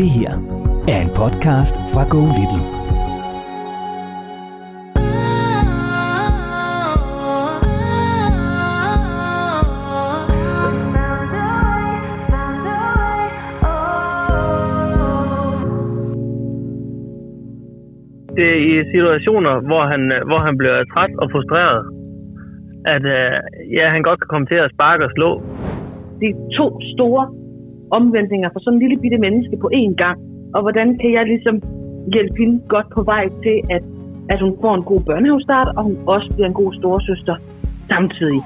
Det her er en podcast fra Go Little. det er i situationer, hvor han, øh, hvor han bliver træt og frustreret, at øh, ja, han godt kan komme til at sparke og slå. Det er to store omvendtninger for sådan en lille bitte menneske på én gang. Og hvordan kan jeg ligesom hjælpe hende godt på vej til, at, at hun får en god børnehavestart, og hun også bliver en god storesøster samtidig.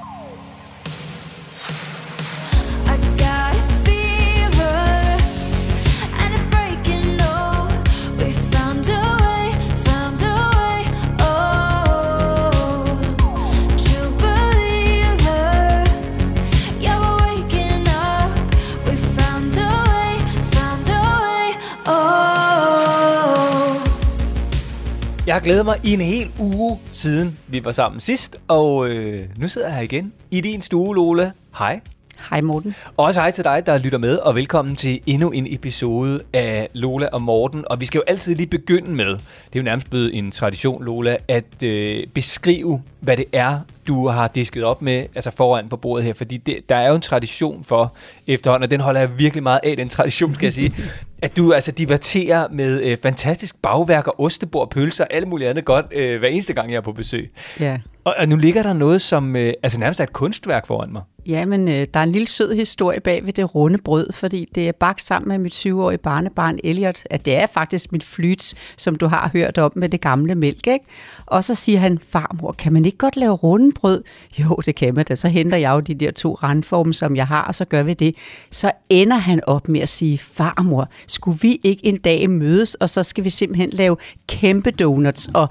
Jeg har glædet mig i en hel uge siden vi var sammen sidst, og øh, nu sidder jeg her igen i din stue, Lola. Hej. Hej Morten. Og også hej til dig, der lytter med, og velkommen til endnu en episode af Lola og Morten. Og vi skal jo altid lige begynde med, det er jo nærmest blevet en tradition, Lola, at øh, beskrive, hvad det er, du har disket op med, altså foran på bordet her. Fordi det, der er jo en tradition for efterhånden, og den holder jeg virkelig meget af, den tradition, skal jeg sige, at du altså diverterer med øh, fantastisk bagværk og ostebord, pølser og alt muligt andet godt, øh, hver eneste gang, jeg er på besøg. Ja. Og, og nu ligger der noget, som øh, altså nærmest er et kunstværk foran mig. Ja, men øh, der er en lille sød historie bag ved det runde brød, fordi det er bagt sammen med mit syvårige barnebarn Elliot, at det er faktisk mit flyts, som du har hørt om med det gamle mælk, ikke? Og så siger han, farmor, kan man ikke godt lave runde brød? Jo, det kan man da. Så henter jeg jo de der to randforme, som jeg har, og så gør vi det. Så ender han op med at sige, farmor, skulle vi ikke en dag mødes, og så skal vi simpelthen lave kæmpe donuts. Og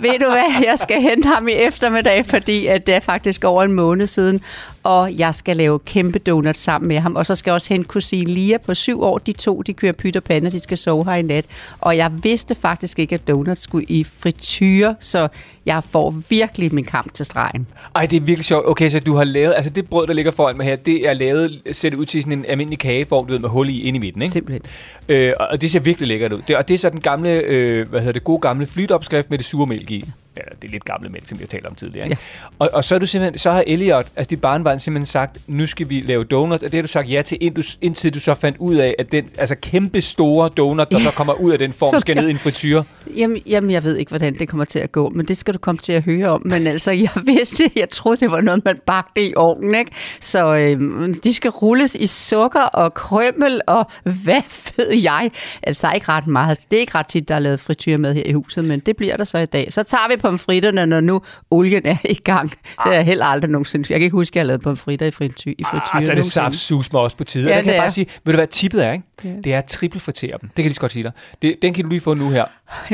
ved du hvad, jeg skal hente ham i eftermiddag, fordi at det er faktisk over en måned siden, og jeg skal lave kæmpe donuts sammen med ham. Og så skal jeg også hente kusine Lia på syv år. De to, de kører pyt og pande, de skal sove her i nat. Og jeg vidste faktisk ikke, at donuts skulle i frityre, så jeg får virkelig min kamp til stregen. Ej, det er virkelig sjovt. Okay, så du har lavet, altså det brød, der ligger foran mig her, det er lavet, sæt ud til sådan en almindelig kageform, du ved, med hul i ind i midten, ikke? Simpelthen. Øh, og det ser virkelig lækkert ud. Det, og det er så den gamle, øh, hvad hedder det, gode gamle flytopskrift med det sure mælk i. Ja, det er lidt gamle mælk, som vi har talt om tidligere. Ikke? Og, og, så, er du simpelthen, så har Elliot, altså dit barnbarn, simpelthen sagt, nu skal vi lave donuts, og det har du sagt ja til, indtil du, indtil du så fandt ud af, at den altså kæmpe store donut, der så kommer ud af den form, Så skal ned i en frityre. Jamen, jamen, jeg ved ikke, hvordan det kommer til at gå, men det skal du komme til at høre om. Men altså, jeg vidste, jeg troede, det var noget, man bagte i ovnen, ikke? Så øhm, de skal rulles i sukker og krømmel og hvad ved jeg. Altså, ikke ret meget. Det er ikke ret tit, der er lavet frityr med her i huset, men det bliver der så i dag. Så tager vi pomfritterne, når nu olien er i gang. Det har jeg heller aldrig nogensinde. Jeg kan ikke huske, at jeg lavet pomfritter i frityr. I frityr Ah, så er det saft sus mig også på tide. Ja, der kan jeg bare er. sige, ved du hvad tippet er, ikke? Ja. Det er at trippelfritere dem. Det kan så godt sige dig. Det, den kan du lige få nu her.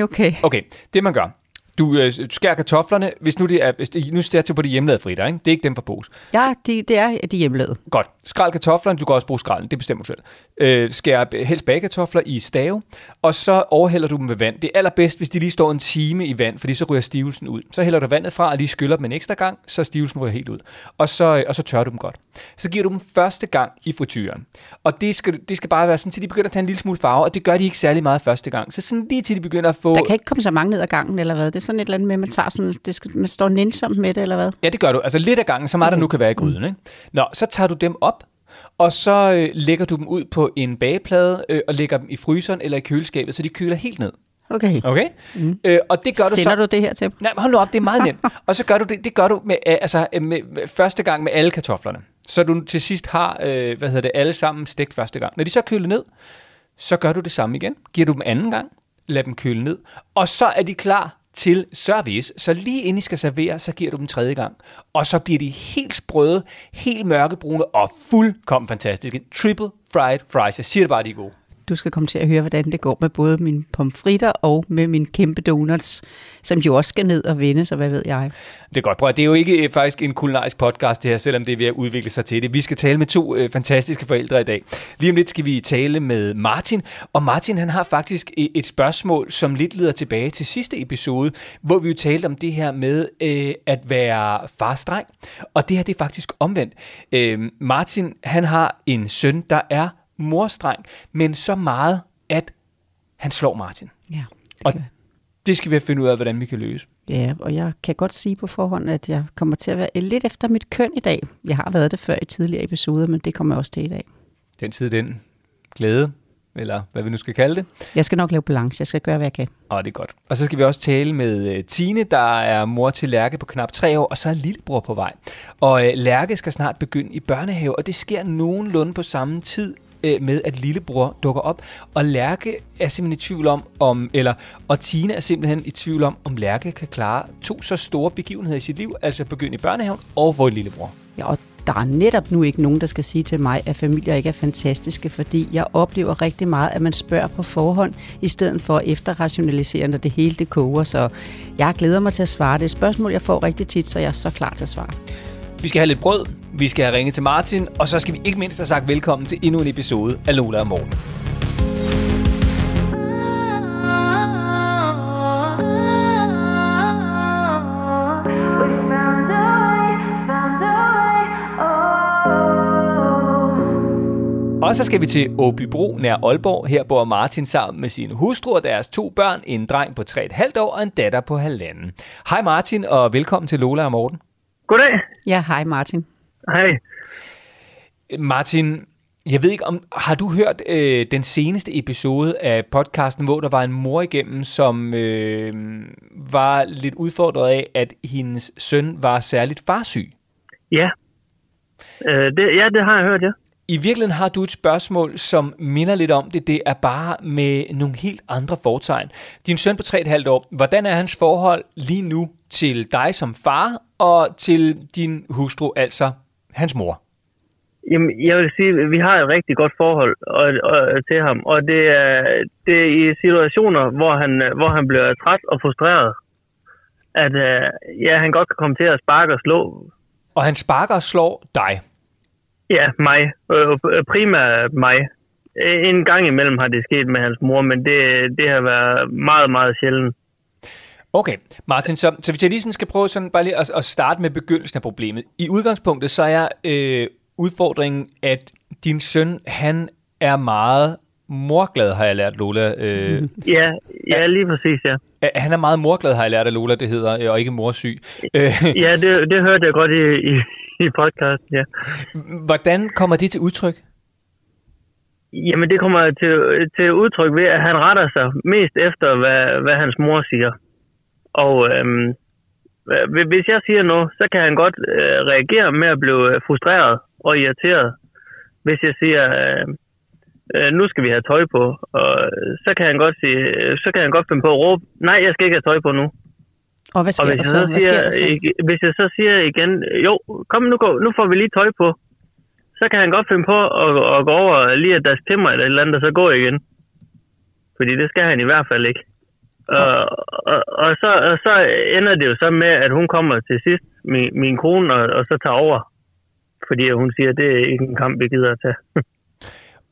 Okay. Okay, det man gør. Du øh, skærer kartoflerne, hvis nu det er, hvis det, nu står til på de hjemmelavede fritter, ikke? Det er ikke dem på pose. Ja, det, det er de hjemmelavede. Godt. Skræl kartoflerne, du kan også bruge skralden, det bestemmer du selv. Øh, skær helst bagekartofler i stave, og så overhælder du dem med vand. Det er allerbedst, hvis de lige står en time i vand, fordi så ryger stivelsen ud. Så hælder du vandet fra og lige skyller dem en ekstra gang, så stivelsen ryger helt ud. Og så, øh, og så tørrer du dem godt. Så giver du dem første gang i frityren. Og det skal, det skal bare være sådan, til de begynder at tage en lille smule farve, og det gør de ikke særlig meget første gang. Så sådan lige til de begynder at få... Der kan ikke komme så mange ned ad gangen, eller hvad? Det er sådan et eller andet med, at man, tager sådan, det skal, man står nænsomt med det, eller hvad? Ja, det gør du. Altså lidt af gangen, så meget der nu kan være i gryden. Ikke? Nå, så tager du dem op, og så øh, lægger du dem ud på en bageplade, øh, og lægger dem i fryseren eller i køleskabet, så de køler helt ned. Okay. Okay? Mm. Øh, og det gør du Sender så... du det her til dem? Nej, hold nu op, det er meget nemt. og så gør du det, det gør du med, øh, altså, øh, med, første gang med alle kartoflerne. Så du til sidst har, øh, hvad hedder det, alle sammen stegt første gang. Når de så er kølet ned, så gør du det samme igen. Giver du dem anden gang, lad dem køle ned, og så er de klar til service. Så lige inden I skal servere, så giver du dem tredje gang. Og så bliver de helt sprøde, helt mørkebrune og fuldkommen fantastiske. Triple fried fries. Jeg siger det bare, de er gode. Du skal komme til at høre, hvordan det går med både mine pomfritter og med min kæmpe donuts, som jo også skal ned og vende, så hvad ved jeg. Det er godt. Prøv at, det er jo ikke øh, faktisk en kulinarisk podcast det her, selvom det er ved at udvikle sig til det. Vi skal tale med to øh, fantastiske forældre i dag. Lige om lidt skal vi tale med Martin, og Martin han har faktisk et, et spørgsmål, som lidt leder tilbage til sidste episode, hvor vi jo talte om det her med øh, at være farstreng. Og det her det er faktisk omvendt. Øh, Martin han har en søn, der er morstreng, men så meget, at han slår Martin. Ja, Og det skal vi have fundet ud af, hvordan vi kan løse. ja, og jeg kan godt sige på forhånd, at jeg kommer til at være lidt efter mit køn i dag. Jeg har været det før i tidligere episoder, men det kommer jeg også til i dag. Den tid, den glæde, eller hvad vi nu skal kalde det. Jeg skal nok lave balance. Jeg skal gøre, hvad jeg kan. Og det er godt. Og så skal vi også tale med uh, Tine, der er mor til Lærke på knap tre år, og så er lillebror på vej. Og uh, Lærke skal snart begynde i børnehave, og det sker nogenlunde på samme tid øh, med, at lillebror dukker op. Og Lærke er simpelthen i tvivl om, om eller, og Tina er simpelthen i tvivl om, om Lærke kan klare to så store begivenheder i sit liv, altså begynde i børnehaven og få en lillebror. Ja, og der er netop nu ikke nogen, der skal sige til mig, at familier ikke er fantastiske, fordi jeg oplever rigtig meget, at man spørger på forhånd, i stedet for at efterrationalisere, når det hele det koger. Så jeg glæder mig til at svare. Det er et spørgsmål, jeg får rigtig tit, så jeg er så klar til at svare. Vi skal have lidt brød, vi skal have ringet til Martin, og så skal vi ikke mindst have sagt velkommen til endnu en episode af Lola og Morten. Og så skal vi til Åbybro nær Aalborg. Her bor Martin sammen med sin hustru og deres to børn, en dreng på 3,5 år og en datter på halvanden. Hej Martin, og velkommen til Lola og Morten. Goddag. Ja, hej Martin. Hej. Martin, jeg ved ikke om, har du hørt øh, den seneste episode af podcasten, hvor der var en mor igennem, som øh, var lidt udfordret af, at hendes søn var særligt farsyg? Ja. Øh, det, ja, det har jeg hørt, ja. I virkeligheden har du et spørgsmål, som minder lidt om det. Det er bare med nogle helt andre fortegn. Din søn på 3,5 år, hvordan er hans forhold lige nu til dig som far og til din hustru, altså hans mor? Jamen, jeg vil sige, at vi har et rigtig godt forhold og, og, til ham, og det er, det er i situationer, hvor han, hvor han bliver træt og frustreret, at øh, ja, han godt kan komme til at sparke og slå. Og han sparker og slår dig. Ja, mig. Øh, øh, primært mig. En gang imellem har det sket med hans mor, men det, det har været meget, meget sjældent. Okay, Martin, så, så hvis jeg lige sådan skal prøve sådan bare lige at, at starte med begyndelsen af problemet. I udgangspunktet, så er øh, udfordringen, at din søn, han er meget morglad, har jeg lært Lola. Øh, Ja, ja lige præcis, ja. Han er meget morglad, har jeg lært af Lola, det hedder, øh, og ikke morsyg. Øh, Ja, det, det hørte jeg godt i, i, i podcasten, ja. hvordan kommer det til udtryk? Jamen, det kommer til, til udtryk ved, at han retter sig mest efter, hvad, hvad hans mor siger. Og øhm, øh, hvis jeg siger noget, så kan han godt øh, reagere med at blive frustreret og irriteret. Hvis jeg siger, øh, øh, nu skal vi have tøj på, og så kan han godt sige, øh, så kan han godt finde på at råbe, nej, jeg skal ikke have tøj på nu. Og hvad Og sker hvis der jeg, så? så Hvad sker der så? siger, hvis jeg så siger igen, jo, kom nu, gå, nu får vi lige tøj på, så kan han godt finde på at, at gå over lige at daske til mig eller et eller andet, og så gå igen. Fordi det skal han i hvert fald ikke. Og, og, og, så, og så ender det jo så med, at hun kommer til sidst, min, min kone, og, og så tager over. Fordi hun siger, at det er ikke en kamp, vi gider at tage.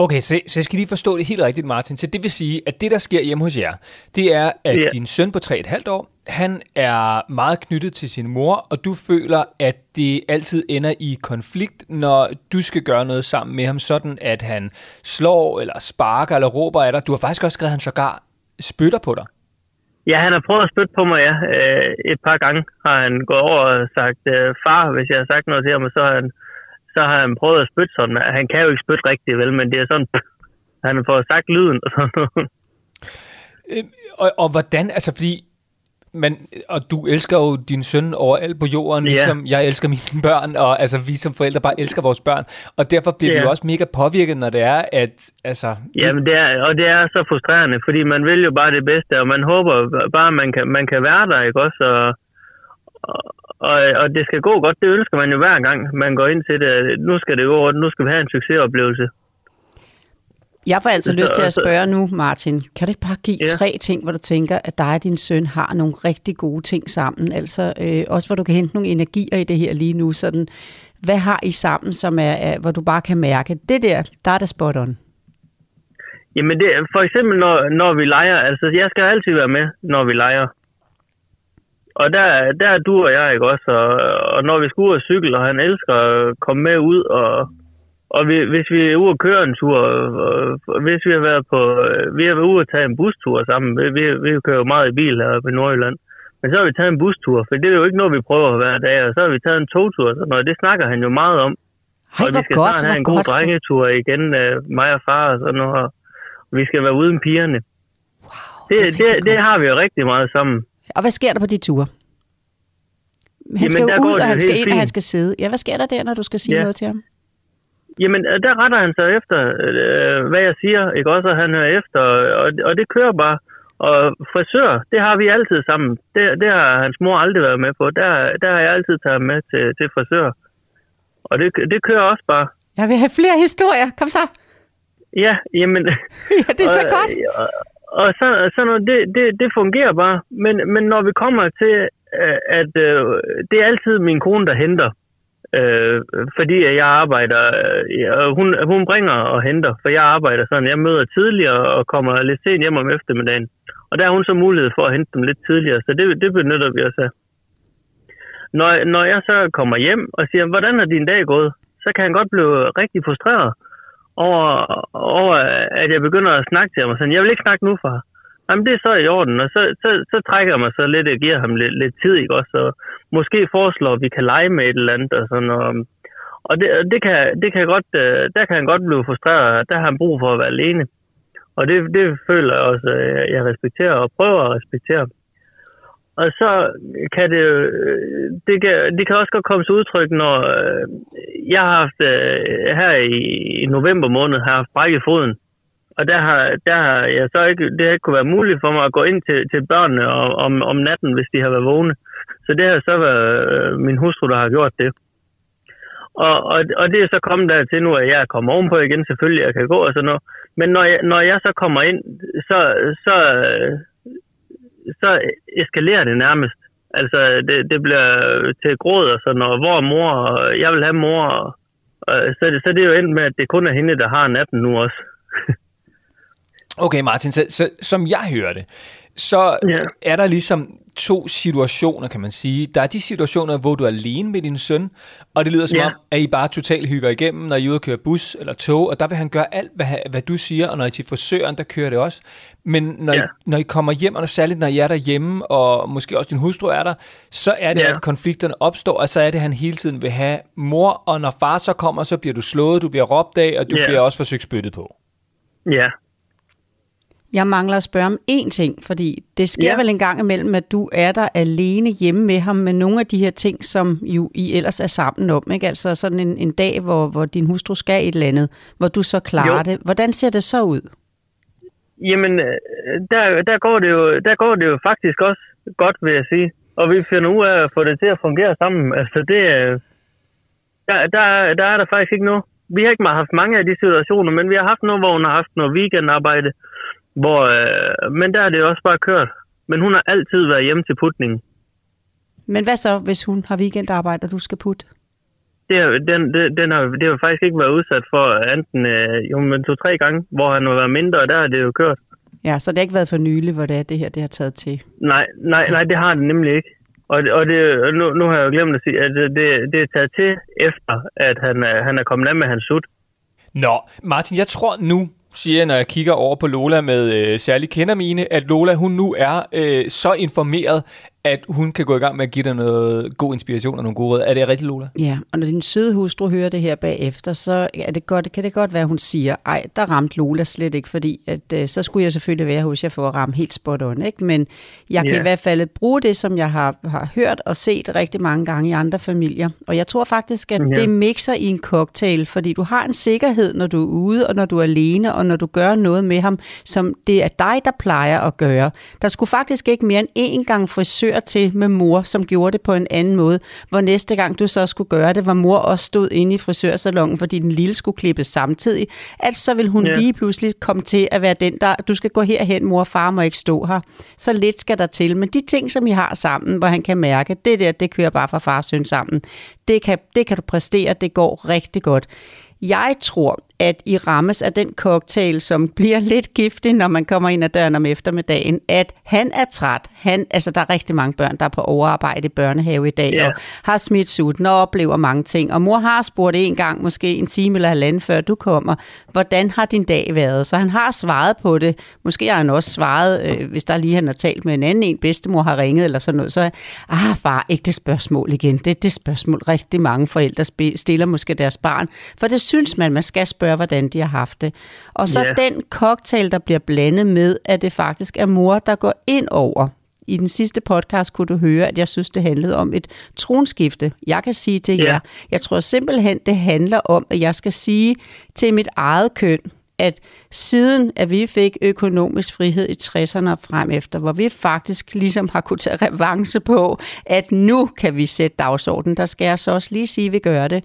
Okay, så, så jeg skal lige forstå det helt rigtigt, Martin. Så det vil sige, at det, der sker hjemme hos jer, det er, at Ja. din søn på 3,5 år, han er meget knyttet til sin mor, og du føler, at det altid ender i konflikt, når du skal gøre noget sammen med ham, sådan at han slår, eller sparker, eller råber af dig. Du har faktisk også skrevet, at han sågar spytter på dig. Ja, han har prøvet at spytte på mig, ja. Øh, et par gange har han gået over og sagt, øh, far, hvis jeg har sagt noget til ham, så har han, så har han prøvet at spytte sådan. Han kan jo ikke spytte rigtigt, vel, men det er sådan, han har fået sagt lyden og sådan noget. Øh, og, og hvordan, altså fordi, man, og du elsker jo din søn overalt på jorden, Ja. ligesom jeg elsker mine børn, og altså vi som forældre bare elsker vores børn, og derfor bliver vi Ja. jo også mega påvirket, når det er, at altså, Jamen, det er, og det er så frustrerende, fordi man vil jo bare det bedste, og man håber bare, man kan, man kan være der, ikke også? Og, og, og, og det skal gå godt, det ønsker man jo hver gang, man går ind til det. Nu skal det gå godt, nu skal vi have en succesoplevelse. Jeg får altså Så- lyst til at spørge nu, Martin. Kan du ikke bare give Ja. tre ting, hvor du tænker, at dig og din søn har nogle rigtig gode ting sammen? Altså øh, også, hvor du kan hente nogle energier i det her lige nu. Sådan, hvad har I sammen, som er, er, hvor du bare kan mærke, det der, der er det spot on? Jamen, det, for eksempel når, når vi leger, altså jeg skal altid være med, når vi leger. Og der, der er du og jeg, ikke også? Og, og når vi skal ud og cykle, og han elsker at komme med ud og, Og vi, hvis vi er ude at køre en tur, og, og hvis vi har været på, øh, vi har været ude at tage en bustur sammen, vi, vi, kører jo meget i bil her i Nordjylland, men så har vi taget en bustur, for det er jo ikke noget, vi prøver hver dag, og så har vi taget en togtur, så noget, det snakker han jo meget om. Ej, og vi skal godt, snart have en god godt. drengetur igen, øh, mig og far og sådan noget, og vi skal være uden pigerne. Wow, Det, det, det, det har vi jo rigtig meget sammen. Og hvad sker der på de ture? Han Jamen, skal jo ud, og han skal ind, og han fint. skal sidde. Ja, hvad sker der der, når du skal sige Ja. noget til ham? Jamen, øh, der retter han sig efter, øh, hvad jeg siger, ikke også? Og han hører efter, og, og det kører bare. Og frisør, det har vi altid sammen. Det, det har hans mor aldrig været med på. Der, der har jeg altid taget med til, til frisør. Og det, det kører også bare. Jeg vil have flere historier. Kom så. Ja, jamen... Ja, det er så og, godt. Og, og så, sådan noget, det, det, det fungerer bare. Men, men når vi kommer til, øh, at øh, det er altid min kone, der henter. Øh, fordi jeg arbejder, øh, og hun, hun bringer og henter, for jeg arbejder sådan, jeg møder tidligere og kommer lidt sent hjem om eftermiddagen. Og der har hun så mulighed for at hente dem lidt tidligere, så det, det benytter vi os af. Når, når jeg så kommer hjem og siger, hvordan er din dag gået, så kan han godt blive rigtig frustreret over, over at jeg begynder at snakke til ham. Og sådan, jeg vil ikke snakke nu, far. Jamen, det er så i orden, og så, så, så trækker jeg mig så lidt, jeg giver ham lidt, lidt tid, ikke også? Og måske foreslår, at vi kan lege med et eller andet, og sådan og, Og det, det, kan, det kan godt, øh, der kan han godt blive frustreret, der har han brug for at være alene. Og det, det føler jeg også, at jeg respekterer, og prøver at respektere. Og så kan det, øh, det kan, det kan også godt komme til udtryk, når jeg har haft, her i, i november måned, har jeg haft brækket foden. Og der har, der har jeg så ikke, det har ikke kunne være muligt for mig at gå ind til, til børnene om, om, om natten, hvis de har været vågne. Så det har så været øh, min hustru, der har gjort det. Og, og, og det er så kommet dertil nu, at jeg er kommet ovenpå igen, selvfølgelig, jeg kan gå og sådan noget. Men når jeg, når jeg så kommer ind, så, så, så eskalerer det nærmest. Altså, det, det bliver til gråd og sådan noget. Hvor er mor? Og jeg vil have mor. Og, og, så, det, så det er jo endt med, at det kun er hende, der har natten nu også. Okay, Martin, så, så som jeg hører det, så Ja. er der ligesom to situationer, kan man sige. Der er de situationer, hvor du er alene med din søn, og det lyder som Ja. om, at I bare totalt hygger igennem, når I er ude og køre bus eller tog, og der vil han gøre alt, hvad, hvad du siger, og når I er til frisøren, der kører det også. Men når, Ja. I, når I kommer hjem, og særligt når I er derhjemme, og måske også din hustru er der, så er det, Ja. at konflikterne opstår, og så er det, at han hele tiden vil have mor, og når far så kommer, så bliver du slået, du bliver råbt af, og du Ja. bliver også forsøgt spyttet på. Ja, Jeg mangler at spørge om én ting, fordi det sker ja. Vel en gang imellem, at du er der alene hjemme med ham med nogle af de her ting, som jo I ellers er sammen om. Ikke? Altså sådan en, en dag, hvor, hvor din hustru skal et eller andet, hvor du så klarer Jo. det. Hvordan ser det så ud? jamen, øh, der, der, går det jo, der går det jo faktisk også godt, vil jeg sige. Og vi finder ud af at få det til at fungere sammen. Altså, det, øh, der, der, der er der faktisk ikke noget. Vi har ikke meget haft mange af de situationer, men vi har haft noget, hvor hun har haft noget weekendarbejde. Hvor, øh, men der er det jo også bare kørt. Men hun har altid været hjemme til putningen. Men hvad så, hvis hun har weekendarbejde, og du skal putte? Det, den, den, den har, det har faktisk ikke været udsat for enten øh, jo, men to-tre gange, hvor han har været mindre, og der har det jo kørt. Ja, så det har ikke været for nylig, hvor det er, det her det har taget til. Nej, nej, nej, det har det nemlig ikke. Og, og det, og nu, nu har jeg jo glemt at sige, at det, det, er taget til efter, at han, er- han er kommet af med hans sut. Nå, Martin, jeg tror nu, siger jeg, når jeg kigger over på Lola med øh, særlig kender mine, at Lola, hun nu er øh, så informeret, at hun kan gå i gang med at give dig noget god inspiration og nogle gode råd. Er det rigtigt, Lola? Ja, og når din søde hustru hører det her bagefter, så er det godt, kan det godt være, at hun siger, ej, der ramte Lola slet ikke, fordi at, øh, så skulle jeg selvfølgelig være hos jer for at ramme helt spot on, ikke? Men jeg kan Ja. i hvert fald bruge det, som jeg har, har hørt og set rigtig mange gange i andre familier. Og jeg tror faktisk, at Ja. det mixer i en cocktail, fordi du har en sikkerhed, når du er ude, og når du er alene, og når du gør noget med ham, som det er dig, der plejer at gøre. Der skulle faktisk ikke mere end én gang frisør til med mor, som gjorde det på en anden måde, hvor næste gang du så skulle gøre det, var mor også stod inde i frisørsalongen, fordi den lille skulle klippes samtidig, at så vil hun Ja. lige pludselig komme til at være den, der, du skal gå herhen, mor og far må ikke stå her. Så lidt skal der til. Men de ting, som I har sammen, hvor han kan mærke, det der, det kører bare fra far og søn sammen, det kan, det kan du præstere, det går rigtig godt. Jeg tror, at I rammes af den cocktail, som bliver lidt giftig, når man kommer ind ad døren om eftermiddagen, at han er træt. Han, altså, der er rigtig mange børn, der er på overarbejde i børnehave i dag, Ja. og har smidt sutten og oplever mange ting. Og mor har spurgt en gang, måske en time eller halvanden, før du kommer, hvordan har din dag været? Så han har svaret på det. Måske har han også svaret, øh, hvis der lige han har talt med en anden en, bedstemor har ringet eller sådan noget, så ah far, ikke det spørgsmål igen. Det er det spørgsmål, rigtig mange forældre stiller måske deres barn. For det synes man, man skal spørge, hvordan de har haft det. Og så Ja. den cocktail, der bliver blandet med, at det faktisk er mor, der går ind over i den sidste podcast kunne du høre, at jeg synes, det handlede om et tronskifte. Jeg kan sige til Ja. jer, jeg tror simpelthen, det handler om, at jeg skal sige til mit eget køn, at siden at vi fik økonomisk frihed i 60'erne og frem efter, hvor vi faktisk ligesom har kunnet tage revanche på, at nu kan vi sætte dagsordenen, der skal jeg så også lige sige, at vi gør det.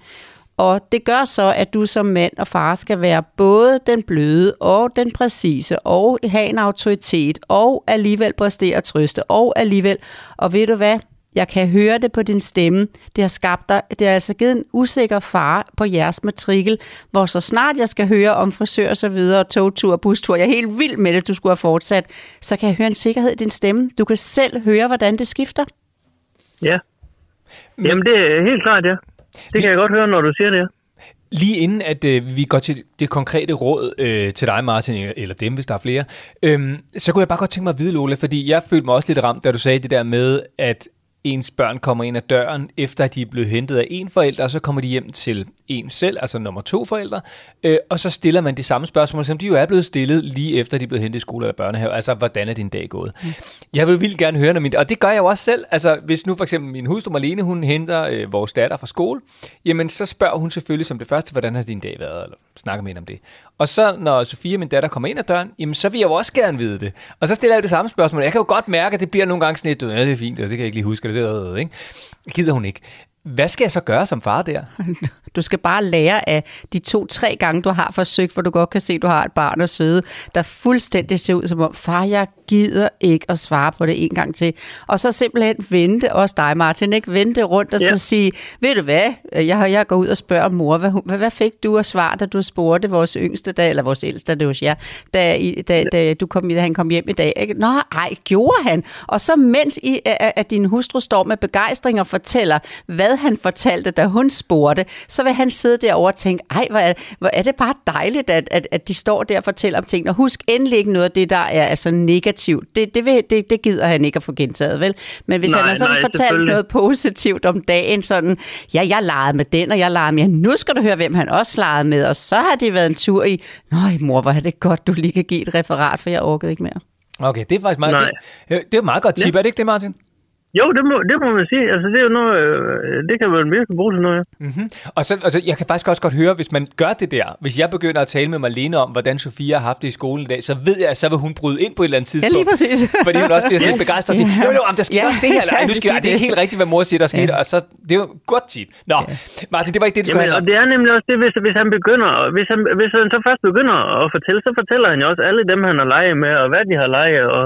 Og det gør så, at du som mand og far skal være både den bløde og den præcise, og have en autoritet, og alligevel præstere og trøste, og alligevel. Og ved du hvad? Jeg kan høre det på din stemme. Det har skabt dig, det har altså givet en usikker far på jeres matrikel, hvor så snart jeg skal høre om frisør og så videre, togtur og bustur, jeg er helt vild med det, du skulle have fortsat, så kan jeg høre en sikkerhed i din stemme. Du kan selv høre, hvordan det skifter. Ja. Jamen, det er helt klart, ja. Det kan jeg godt høre, når du siger det. ja. Lige inden at øh, vi går til det konkrete råd øh, til dig, Martin, eller dem, hvis der er flere, øhm, så kunne jeg bare godt tænke mig at vide, Lola, fordi jeg følte mig også lidt ramt, da du sagde det der med, at ens børn kommer ind ad døren, efter at de er blevet hentet af en forælder, og så kommer de hjem til en selv, altså nummer to forældre, øh, og så stiller man det samme spørgsmål, som de jo er blevet stillet lige efter, de er blevet hentet i skole eller børnehave, altså, hvordan er din dag gået? Mm. Jeg vil vildt gerne høre, når min, og det gør jeg jo også selv, altså, hvis nu for eksempel min hustru Marlene, hun henter øh, vores datter fra skole, jamen, så spørger hun selvfølgelig som det første, hvordan har din dag været, eller snakker med hende om det. Og så, når Sofia, min datter, kommer ind ad døren, jamen, så vil jeg jo også gerne vide det. Og så stiller jeg jo det samme spørgsmål. Jeg kan jo godt mærke, at det bliver nogle gange sådan lidt, ja, det er fint, og det kan jeg ikke lige huske, det der, øh, ikke? Gider hun ikke. Hvad skal jeg så gøre som far der? Du skal bare lære af de to-tre gange, du har forsøgt, hvor du godt kan se, at du har et barn at sidde, der fuldstændig ser ud som om, far, jeg gider ikke at svare på det en gang til. Og så simpelthen vente, også dig Martin, ikke? vente rundt og ja. Så sige, ved du hvad, jeg, har- jeg går ud og spørger mor, hvad, hvad, hvad fik du at svare, da du spurgte vores yngste, da, eller vores ældste, det var jer, da, I, da, da, du kom, da han kom hjem i dag. Ikke? Nå, ej, gjorde han? Og så mens I, at din hustru står med begejstring og fortæller, hvad han fortalte, da hun spurgte, så vil han sidde derovre og tænke, ej, hvor er, hvor er det bare dejligt, at, at, at de står der og fortæller om ting. Og husk endelig ikke noget af det, der er altså negativt. Det, det, vil, det, det gider han ikke at få gentaget, vel? Men hvis Nej, han har sådan nej, fortalt noget positivt om dagen, sådan, ja, jeg legede med den, og jeg legede med, nu skal du høre, hvem han også legede med, og så har de været en tur i, nej mor, hvor er det godt, du lige kan give et referat, for jeg orkede ikke mere. Okay, det er faktisk meget, Nej. det, det er et meget godt tip, ja. er det ikke det, Martin? Jo, det må, det må man sige. Altså, det er jo noget, øh, det kan man virkelig bruge til noget. ja. Mm-hmm. Og så, altså, jeg kan faktisk også godt høre, hvis man gør det der, hvis jeg begynder at tale med Marlene om, hvordan Sofia har haft det i skolen i dag, så ved jeg, at så vil hun bryde ind på et eller andet Ja, tidspunkt. lige præcis. Fordi hun også bliver sådan lidt begejstret og siger, Ja. jo, jo, jamen, der sker Ja. også det her, eller nu skal, Det er ej, det er ikke helt rigtigt, hvad mor siger, der skete, og så, det er jo et godt tip. Nå, Martin, det var ikke det, det skulle Jamen, og det er nemlig også det, hvis, hvis han begynder, hvis han, hvis han så først begynder at fortælle, så fortæller han jo også alle dem, han har leget med, og hvad de har leget, og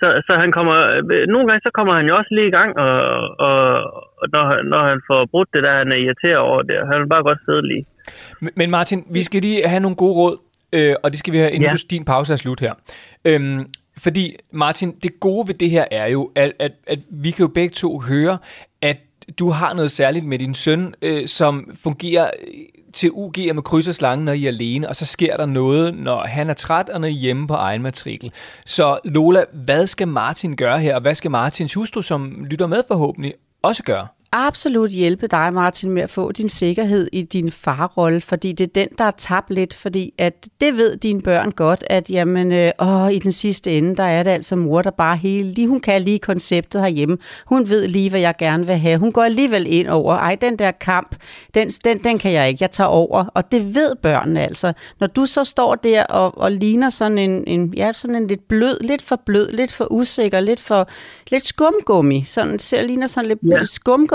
så, så han kommer, nogle gange så kommer han jo også lige i gang, og, og, og når, når han får brudt det der, han er irriteret over det, han vil bare godt sidde lige. Men- Martin, vi skal lige have nogle gode råd, øh, og det skal vi have, inden ja. Ja. du, din pause er slut her. Øhm, fordi, Martin, det gode ved det her er jo, at, at, at vi kan jo begge to høre, at du har noget særligt med din søn, øh, som fungerer øh, til UG med kryds og slange, når I er alene, og så sker der noget, når han er træt, og når I er hjemme på egen matrikel. Så Lola, hvad skal Martin gøre her, og hvad skal Martins hustru, som lytter med forhåbentlig, også gøre? Absolut hjælpe dig, Martin, med at få din sikkerhed i din farrolle, fordi det er den, der er tabt lidt, fordi at det ved dine børn godt, at jamen, øh, åh, i den sidste ende, der er det altså mor, der bare hele, lige, hun kan lige konceptet herhjemme, hun ved lige, hvad jeg gerne vil have, hun går alligevel ind over, ej, den der kamp, den, den, den kan jeg ikke, jeg tager over, og det ved børnene altså. Når du så står der og, og ligner sådan en, en, ja, sådan en lidt blød, lidt for blød, lidt for usikker, lidt for, lidt skumgummi, sådan, ser ligner sådan lidt Ja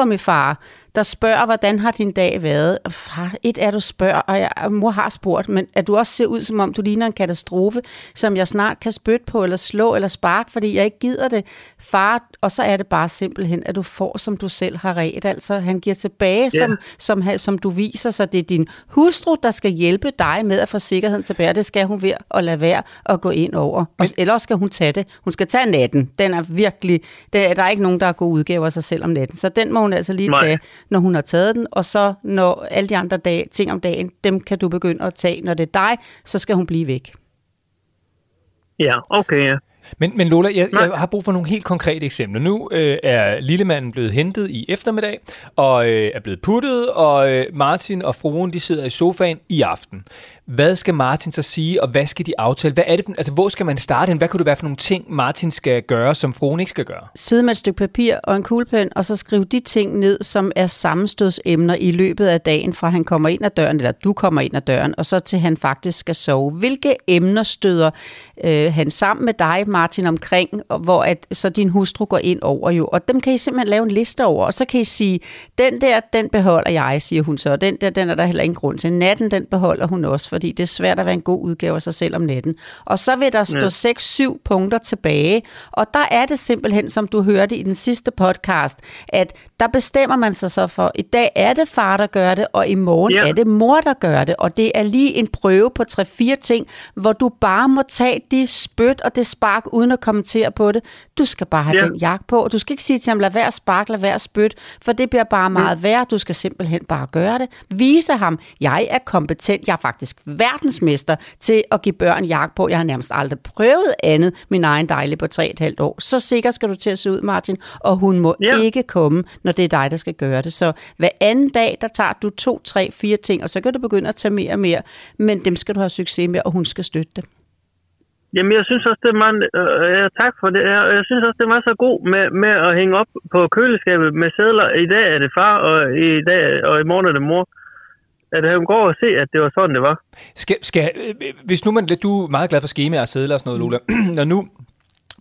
komme i fare der spørger, hvordan har din dag været? Far, et er, du spørger, og, jeg, og mor har spurgt, men at du også ser ud, som om du ligner en katastrofe, som jeg snart kan spytte på, eller slå, eller sparke, fordi jeg ikke gider det. Far, og så er det bare simpelthen, at du får, som du selv har ret. Altså, han giver tilbage, Ja. som, som, som du viser, så det er din hustru, der skal hjælpe dig med at få sikkerheden tilbage. Det skal hun ved at lade være at gå ind over. Og, eller også skal hun tage det. Hun skal tage natten. Den er virkelig, der, der er ikke nogen, der er gode udgaver af sig selv om natten. Så den må hun altså lige Nej. tage, når hun har taget den. Og så når alle de andre dage, ting om dagen, dem kan du begynde at tage. Når det er dig, så skal hun blive væk. Ja, okay, ja. Men, men Lola, jeg, Nej. jeg har brug for nogle helt konkrete eksempler. Nu øh, er lillemanden blevet hentet i eftermiddag, og øh, er blevet puttet, og øh, Martin og fruen, de sidder i sofaen i aften. Hvad skal Martin så sige, og hvad skal de aftale? Hvad er det for, altså, hvor skal man starte hen? Hvad kunne det være for nogle ting, Martin skal gøre, som fruen ikke skal gøre? sidde med et stykke papir og en kuglepen, og så skrive de ting ned, som er sammenstødsemner i løbet af dagen, fra han kommer ind ad døren, eller du kommer ind ad døren, og så til han faktisk skal sove. Hvilke emner støder øh, han sammen med dig, Martin, omkring, hvor at, så din hustru går ind over jo, og dem kan I simpelthen lave en liste over, og så kan I sige, den der, den beholder jeg, siger hun så, og den der, den er der heller ingen grund til. Natten, den beholder hun også, fordi det er svært at være en god udgave af sig selv om natten. Og så vil der stå 6-7 punkter tilbage, og der er det simpelthen, som du hørte i den sidste podcast, at der bestemmer man sig så for, i dag er det far, der gør det, og i morgen Ja. er det mor, der gør det. Og det er lige en prøve på 3-4 ting, hvor du bare må tage de spyt og det spark, uden at kommentere på det. Du skal bare have Ja. den jakke på. Du skal ikke sige til ham, lad være at sparke, lad være at spyt, for det bliver bare meget værre. Du skal simpelthen bare gøre det. Vise ham, jeg er kompetent, jeg er faktisk verdensmester til at give børn jakke på. Jeg har nærmest aldrig prøvet andet, min egen dejlige på 3,5 år. Så sikker skal du til at se ud, Martin, og hun må Ja. ikke komme, når det er dig, der skal gøre det. Så hver anden dag, der tager du to, tre, fire ting, og så kan du begynde at tage mere og mere, men dem skal du have succes med, og hun skal støtte det. Jamen, jeg synes også, det er meget... Øh, ja, tak for det. Jeg, jeg synes også, det var så god med, med at hænge op på køleskabet med sædler. I dag er det far, og i dag og i morgen er det mor. At han går og se, at det var sådan, det var. Skal, skal, øh, hvis nu man, du er meget glad for skemaer og sædler og sådan noget, Lola. Når nu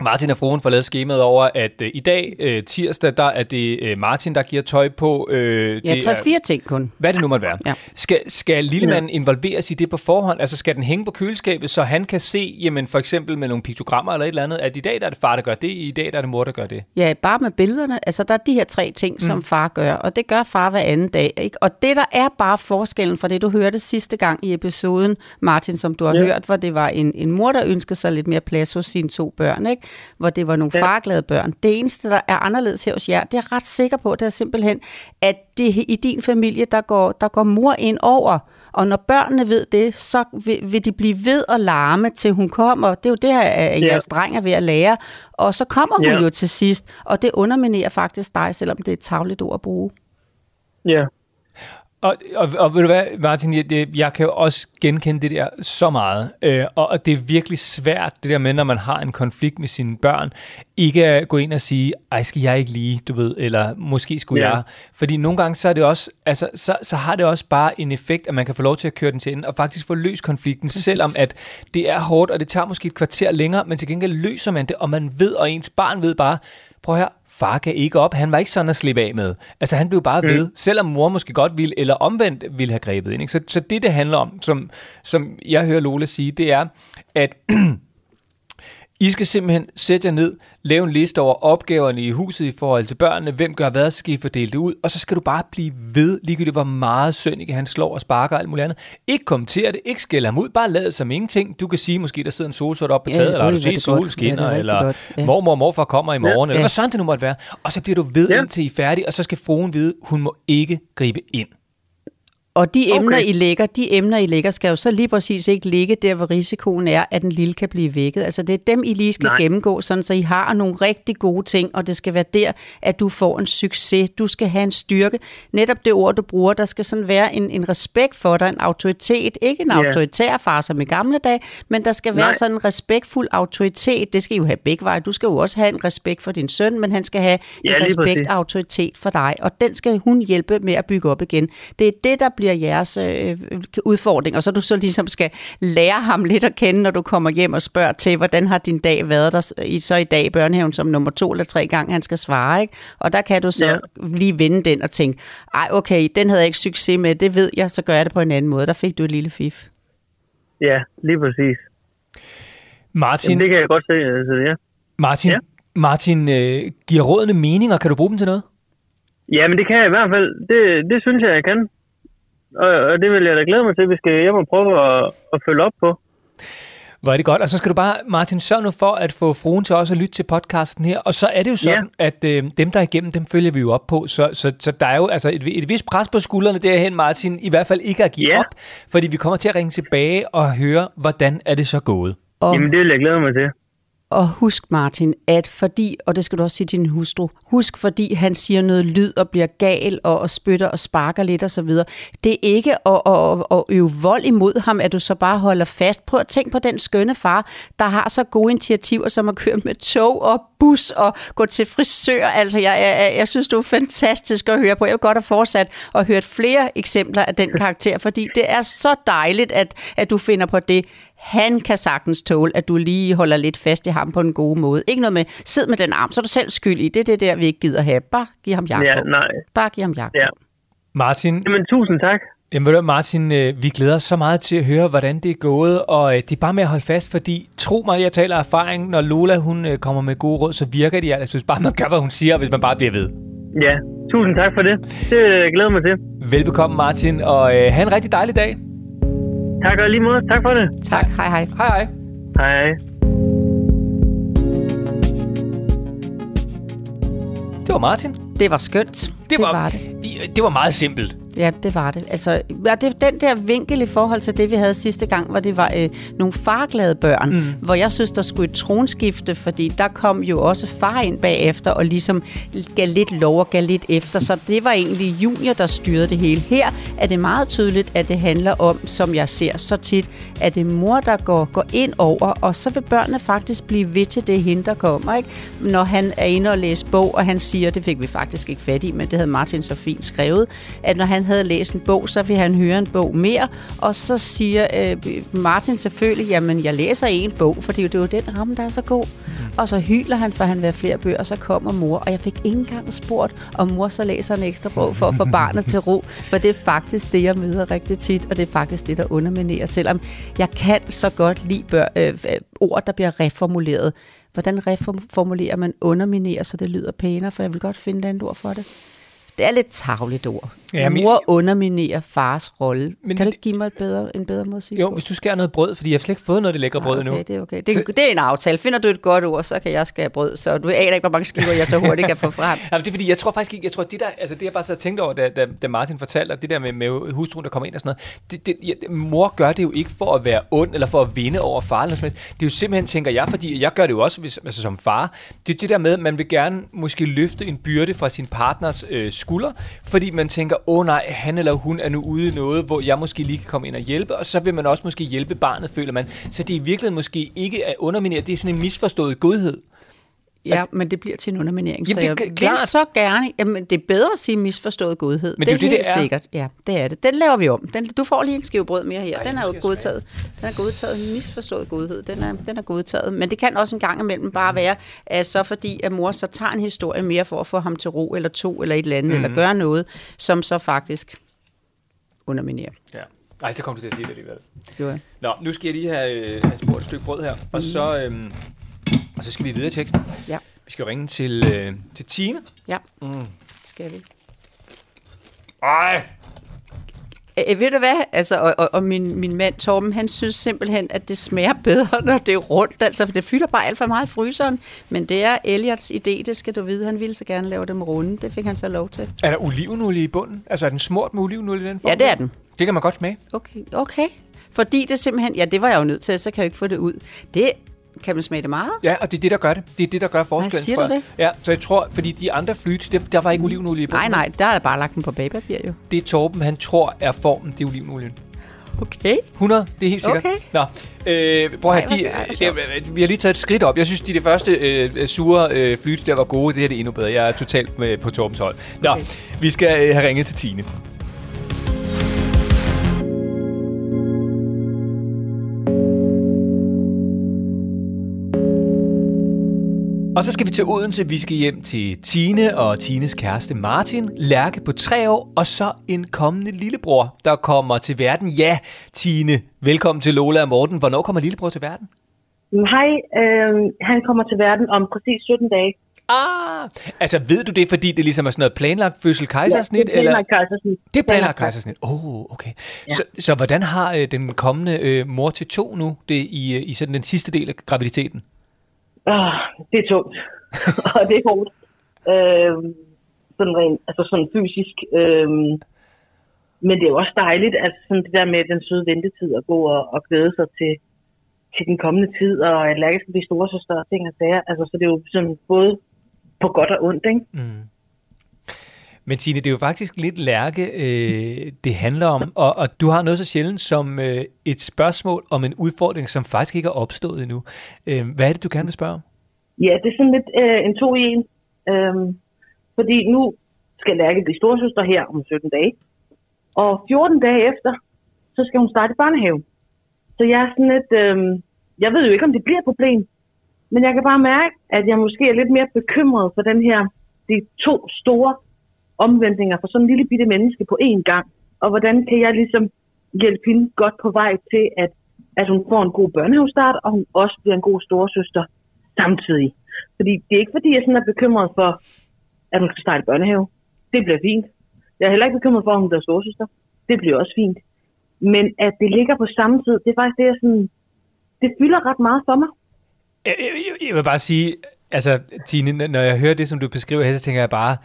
Martin og fruen får lavet skemaet over, at øh, i dag, øh, tirsdag, der er det øh, Martin, der giver tøj på. Øh, Ja, det tre, er- fire ting kun. Hvad det nu måtte være. Ja. Skal, skal lillemanden involveres i det på forhånd? Altså skal den hænge på køleskabet, så han kan se, jamen for eksempel med nogle piktogrammer eller et eller andet, at i dag der er det far, der gør det, i dag der er det mor, der gør det. Ja, bare med billederne. Altså, der er de her tre ting, mm. som far gør, og det gør far hver anden dag. Ikke? Og det, der er bare forskellen fra det, du hørte sidste gang i episoden, Martin, som du har ja. hørt, hvor det var en, en mor, der ønskede sig lidt mere plads hos sine to børn, ikke? Hvor det var nogle ja. Farglade børn. Det eneste, der er anderledes her hos jer, det er jeg ret sikker på, det er simpelthen, at det, i din familie, der går, der går mor ind over, og når børnene ved det, så vil, vil de blive ved at larme, til hun kommer. Det er jo det, her, at Ja. jeres dreng er ved at lære. Og så kommer hun Ja. jo til sidst, og det underminerer faktisk dig, selvom det er et tavligt ord at bruge. Ja. Og, og, og ved du hvad, Martin, jeg, jeg, kan jo også genkende det der så meget. Øh, og, og det er virkelig svært, det der med, når man har en konflikt med sine børn, ikke at gå ind og sige, ej, skal jeg ikke lige, du ved, eller måske skulle Ja. jeg. Fordi nogle gange, så er det også, altså, så, så har det også bare en effekt, at man kan få lov til at køre den til ende, og faktisk få løst konflikten, Præcis. selvom at det er hårdt, og det tager måske et kvarter længere, men til gengæld løser man det, og man ved, og ens barn ved bare, prøv her, far gav ikke op. Han var ikke sådan at slippe af med. Altså han blev bare mm. ved, selvom mor måske godt ville, eller omvendt ville have grebet ind. Ikke? Så, så det, det handler om, som, som jeg hører Lola sige, det er, at I skal simpelthen sætte jer ned, lave en liste over opgaverne i huset i forhold til børnene, hvem gør hvad, så skal I fordele det ud, og så skal du bare blive ved, ligegyldigt hvor meget Sønneke han slår og sparker og alt muligt andet. Ikke kommentere det, ikke skælde ham ud, bare lad som ingenting. Du kan sige, måske der sidder en solsort op på Ja, taget, eller har du set det solen skinner, Ja, det er eller. Ja. mormor og morfar kommer i morgen, ja. eller Ja. hvad sådan det nu måtte være. Og så bliver du ved, Ja. indtil I er færdige, og så skal fruen vide, hun må ikke gribe ind. Og de Okay. emner, I lægger, de emner, I lægger, skal jo så lige præcis ikke ligge der, hvor risikoen er, at den lille kan blive vækket. Altså det er dem, I lige skal Nej. Gennemgå, sådan så I har nogle rigtig gode ting, og det skal være der, at du får en succes. Du skal have en styrke. Netop det ord, du bruger, der skal sådan være en, en respekt for dig, en autoritet. Ikke en Ja. autoritær far som i gamle dage, men der skal være Nej. sådan en respektfuld autoritet. Det skal I jo have begge veje. Du skal jo også have en respekt for din søn, men han skal have en Ja, lige respekt og autoritet for dig, og den skal hun hjælpe med at bygge op igen. Det er det, der bliver bliver jeres øh, udfordring, og så du så ligesom skal lære ham lidt at kende, når du kommer hjem og spørger til, hvordan har din dag været der i, så i dag i børnehaven som nummer to eller tre gange, han skal svare, ikke? Og der kan du så Ja. ja. lige vende den og tænke, ej okay, den havde jeg ikke succes med, det ved jeg, så gør jeg det på en anden måde. Der fik du et lille fif. Ja, lige præcis. Martin, Jamen, det kan jeg godt se. Altså, ja. Martin, Ja. Martin øh, giver rådene mening, og kan du bruge dem til noget? ja, men det kan jeg i hvert fald. Det, det synes jeg, jeg kan. Og, og det vil jeg da glæde mig til, vi skal hjem og prøve at, at følge op på. Hvor er det godt. Og så skal du bare, Martin, sørg nu for at få fruen til også at lytte til podcasten her. Og så er det jo sådan, ja. at øh, dem, der er igennem, dem følger vi jo op på. Så, så, så der er jo altså et, et vist pres på skuldrene derhen, Martin, i hvert fald ikke at give Ja. op. Fordi vi kommer til at ringe tilbage og høre, hvordan er det så gået. Og, Jamen, det vil jeg glæde mig til og husk, Martin, at fordi, og det skal du også sige til din hustru, husk, fordi han siger noget lyd og bliver gal og, og spytter og sparker lidt og så videre. Det er ikke at, at, at øve vold imod ham, at du så bare holder fast. Prøv at tænke på den skønne far, der har så gode initiativer, som at køre med tog og bus og gå til frisør. Altså, jeg, jeg, jeg synes, det er fantastisk at høre på. Jeg vil godt have fortsat og hørt flere eksempler af den karakter, fordi det er så dejligt, at, at du finder på det. Han kan sagtens tåle, at du lige holder lidt fast i ham på en god måde. Ikke noget med, sid med den arm, så er du selv skyld i. Det er det der, vi ikke gider have. Bare giv ham jakke Ja, nej. Bare giv ham jakke Ja. Martin, Jamen, tusind tak. Jamen ved du, Martin, øh, vi glæder os så meget til at høre, hvordan det er gået, og øh, det er bare med at holde fast, fordi tro mig, jeg taler erfaring, når Lola hun øh, kommer med gode råd, så virker de altså, hvis bare man gør, hvad hun siger, hvis man bare bliver ved. Ja, tusind tak for det. Det glæder jeg mig til. Velbekomme, Martin, og øh, have en rigtig dejlig dag. Tak og lige måde. Tak for det. Tak, hej hej. Hej hej. Hej. Det var Martin. Det var skønt. Det var, var det. I- det var meget simpelt. Ja, det var det. Altså, ja, det den der vinkel i forhold til det, vi havde sidste gang, hvor det var øh, nogle farglade børn, mm. hvor jeg synes, der skulle et tronskifte, fordi der kom jo også far ind bagefter og ligesom gav lidt lov og gav lidt efter. Så det var egentlig junior, der styrede det hele. Her er det meget tydeligt, at det handler om, som jeg ser så tit, at det er mor, der går, går ind over, og så vil børnene faktisk blive ved til det hende, der kommer. Ikke? Når han er inde og læse bog, og han siger, det fik vi faktisk ikke fat i, men det havde Martin så fint skrevet, at når han havde læst en bog, så vil han høre en bog mere, og så siger øh, Martin selvfølgelig, jamen jeg læser en bog, fordi det er jo den ramme, der er så god. Og så hyler han, for han vil have flere bøger, og så kommer mor, og jeg fik ikke engang spurgt, om mor så læser en ekstra bog for at få barnet til ro, for det er faktisk det, jeg møder rigtig tit, og det er faktisk det, der underminerer, selvom jeg kan så godt lide bør, øh, øh, ord, der bliver reformuleret. Hvordan reformulerer man underminerer, så det lyder pænere, for jeg vil godt finde et andet ord for det. Det er lidt tavligt ord. Ja, Ja, men- Mor underminerer fars rolle. Men kan du ikke give mig et bedre, en bedre måde at sige Jo, på? hvis du skærer noget brød, fordi jeg har slet ikke fået noget af det lækre brød Ah, endnu. okay, det er okay. Det er, det er en aftale. Finder du et godt ord, så kan jeg skære brød. Så du aner ikke, hvor mange skiver jeg så hurtigt kan få frem. Jamen, det er fordi, jeg tror faktisk ikke, jeg tror, det der, altså det jeg bare så havde tænkt over, da, da, da Martin fortalte, og det der med, med hustruen, der kommer ind og sådan noget, det, det, ja, mor gør det jo ikke for at være ond, eller for at vinde over far, eller sådan noget. Det er jo simpelthen, tænker jeg, fordi jeg gør det jo også hvis, altså som far, det er det der med, at man vil gerne måske løfte en byrde fra sin partners øh, skulder, fordi man tænker, åh nej, han eller hun er nu ude i noget, hvor jeg måske lige kan komme ind og hjælpe, og så vil man også måske hjælpe barnet, føler man. Så det er i virkeligheden måske ikke at underminere, det er sådan en misforstået godhed. Ja, men det bliver til en underminering. Jamen, så det jeg klart. vil så gerne... Jamen, det er bedre at sige misforstået godhed. Men det er jo det, det er. sikkert. Ja, det er det. Den laver vi om. Den, du får lige en skive brød mere her. Ej, den er jo godtaget. Den er godtaget. Misforstået godhed. Den er, den er godtaget. Men det kan også en gang imellem bare være, at så fordi at mor så tager en historie mere for at få ham til ro, eller to, eller et eller andet, mm. eller gøre noget, som så faktisk underminerer. Ja. Nej, så kom du til at sige det alligevel. Jo, ja. Nå, nu skal jeg lige have, øh, have spurgt et stykke brød her, og så, øhm, og så skal vi videre i teksten. Ja. Vi skal ringe til, øh, til Tine. Ja, Mm. skal vi. Ej! Øh, ved du hvad? Altså, og, og, og min, min mand Torben, han synes simpelthen, at det smager bedre, når det er rundt. Altså, det fylder bare alt for meget i fryseren. Men det er Eliots idé, det skal du vide. Han ville så gerne lave dem runde. Det fik han så lov til. Er der olivenolie i bunden? Altså, er den smurt med olivenolie i den form? Ja, det er den. Det kan man godt smage. Okay, okay. Fordi det simpelthen... Ja, det var jeg jo nødt til, så kan jeg jo ikke få det ud. Det kan man smage det meget. Ja, og det er det, der gør det. Det er det, der gør forskellen, siger tror jeg. Ja, så jeg tror, fordi de andre flyt, det, der var ikke olivenolie i bunden. Nej, nej, der er bare lagt den på bagpapir jo. Det Torben, han tror er formen, det er olivenolien. Okay. 100, det er helt sikkert. Okay. Nå, øh, prøv at Ej, høre, de, hvor- sjovt. det, vi har lige taget et skridt op. Jeg synes, de, de første øh, sure øh, flyt, der var gode, det her det er endnu bedre. Jeg er totalt med på Torbens hold. Nå, Okay. vi skal øh, have ringet til Tine. Og så skal vi til Odense. Vi skal hjem til Tine og Tines kæreste Martin, Lærke på tre år, og så en kommende lillebror, der kommer til verden. Ja, Tine, velkommen til Lola og Morten. Hvornår kommer lillebror til verden? Hej, øh, han kommer til verden om præcis 17 dage. Ah, altså ved du det, fordi det ligesom er sådan noget planlagt fødsel kejsersnit? det er planlagt kejsersnit. Det er planlagt kejsersnit. Åh, oh, okay. Ja. Så, så hvordan har øh, den kommende øh, mor til to nu det i, øh, i sådan den sidste del af graviditeten? Ah, det er tungt, og det er hårdt. Øh, sådan rent, altså sådan fysisk. Øh, men det er jo også dejligt, at sådan det der med den søde ventetid at gå og, og glæde sig til, til den kommende tid, og at Lærke skal blive storesøster og ting og sager. Altså, så det er jo sådan både på godt og ondt, ikke? Mm. Men Tine, det er jo faktisk lidt lærke, øh, det handler om, og, og du har noget så sjældent som øh, et spørgsmål om en udfordring, som faktisk ikke er opstået endnu. Øh, hvad er det, du gerne vil spørge om? Ja, det er sådan lidt øh, en to i en. Øh, fordi nu skal Lærke blive storsøster her om 17 dage. Og 14 dage efter, så skal hun starte i børnehave. Så jeg er sådan lidt, øh, jeg ved jo ikke, om det bliver et problem, men jeg kan bare mærke, at jeg måske er lidt mere bekymret for den her, de to store omvendninger for sådan en lille bitte menneske på én gang. Og hvordan kan jeg ligesom hjælpe hende godt på vej til, at, at hun får en god børnehavestart, og hun også bliver en god storesøster samtidig. Fordi det er ikke fordi, jeg sådan er bekymret for, at hun skal starte børnehave. Det bliver fint. Jeg er heller ikke bekymret for, at hun bliver storesøster. Det bliver også fint. Men at det ligger på samme tid, det er faktisk det, jeg sådan, det fylder ret meget for mig. Jeg, jeg, jeg vil bare sige, altså Tine, når jeg hører det, som du beskriver her, så tænker jeg bare,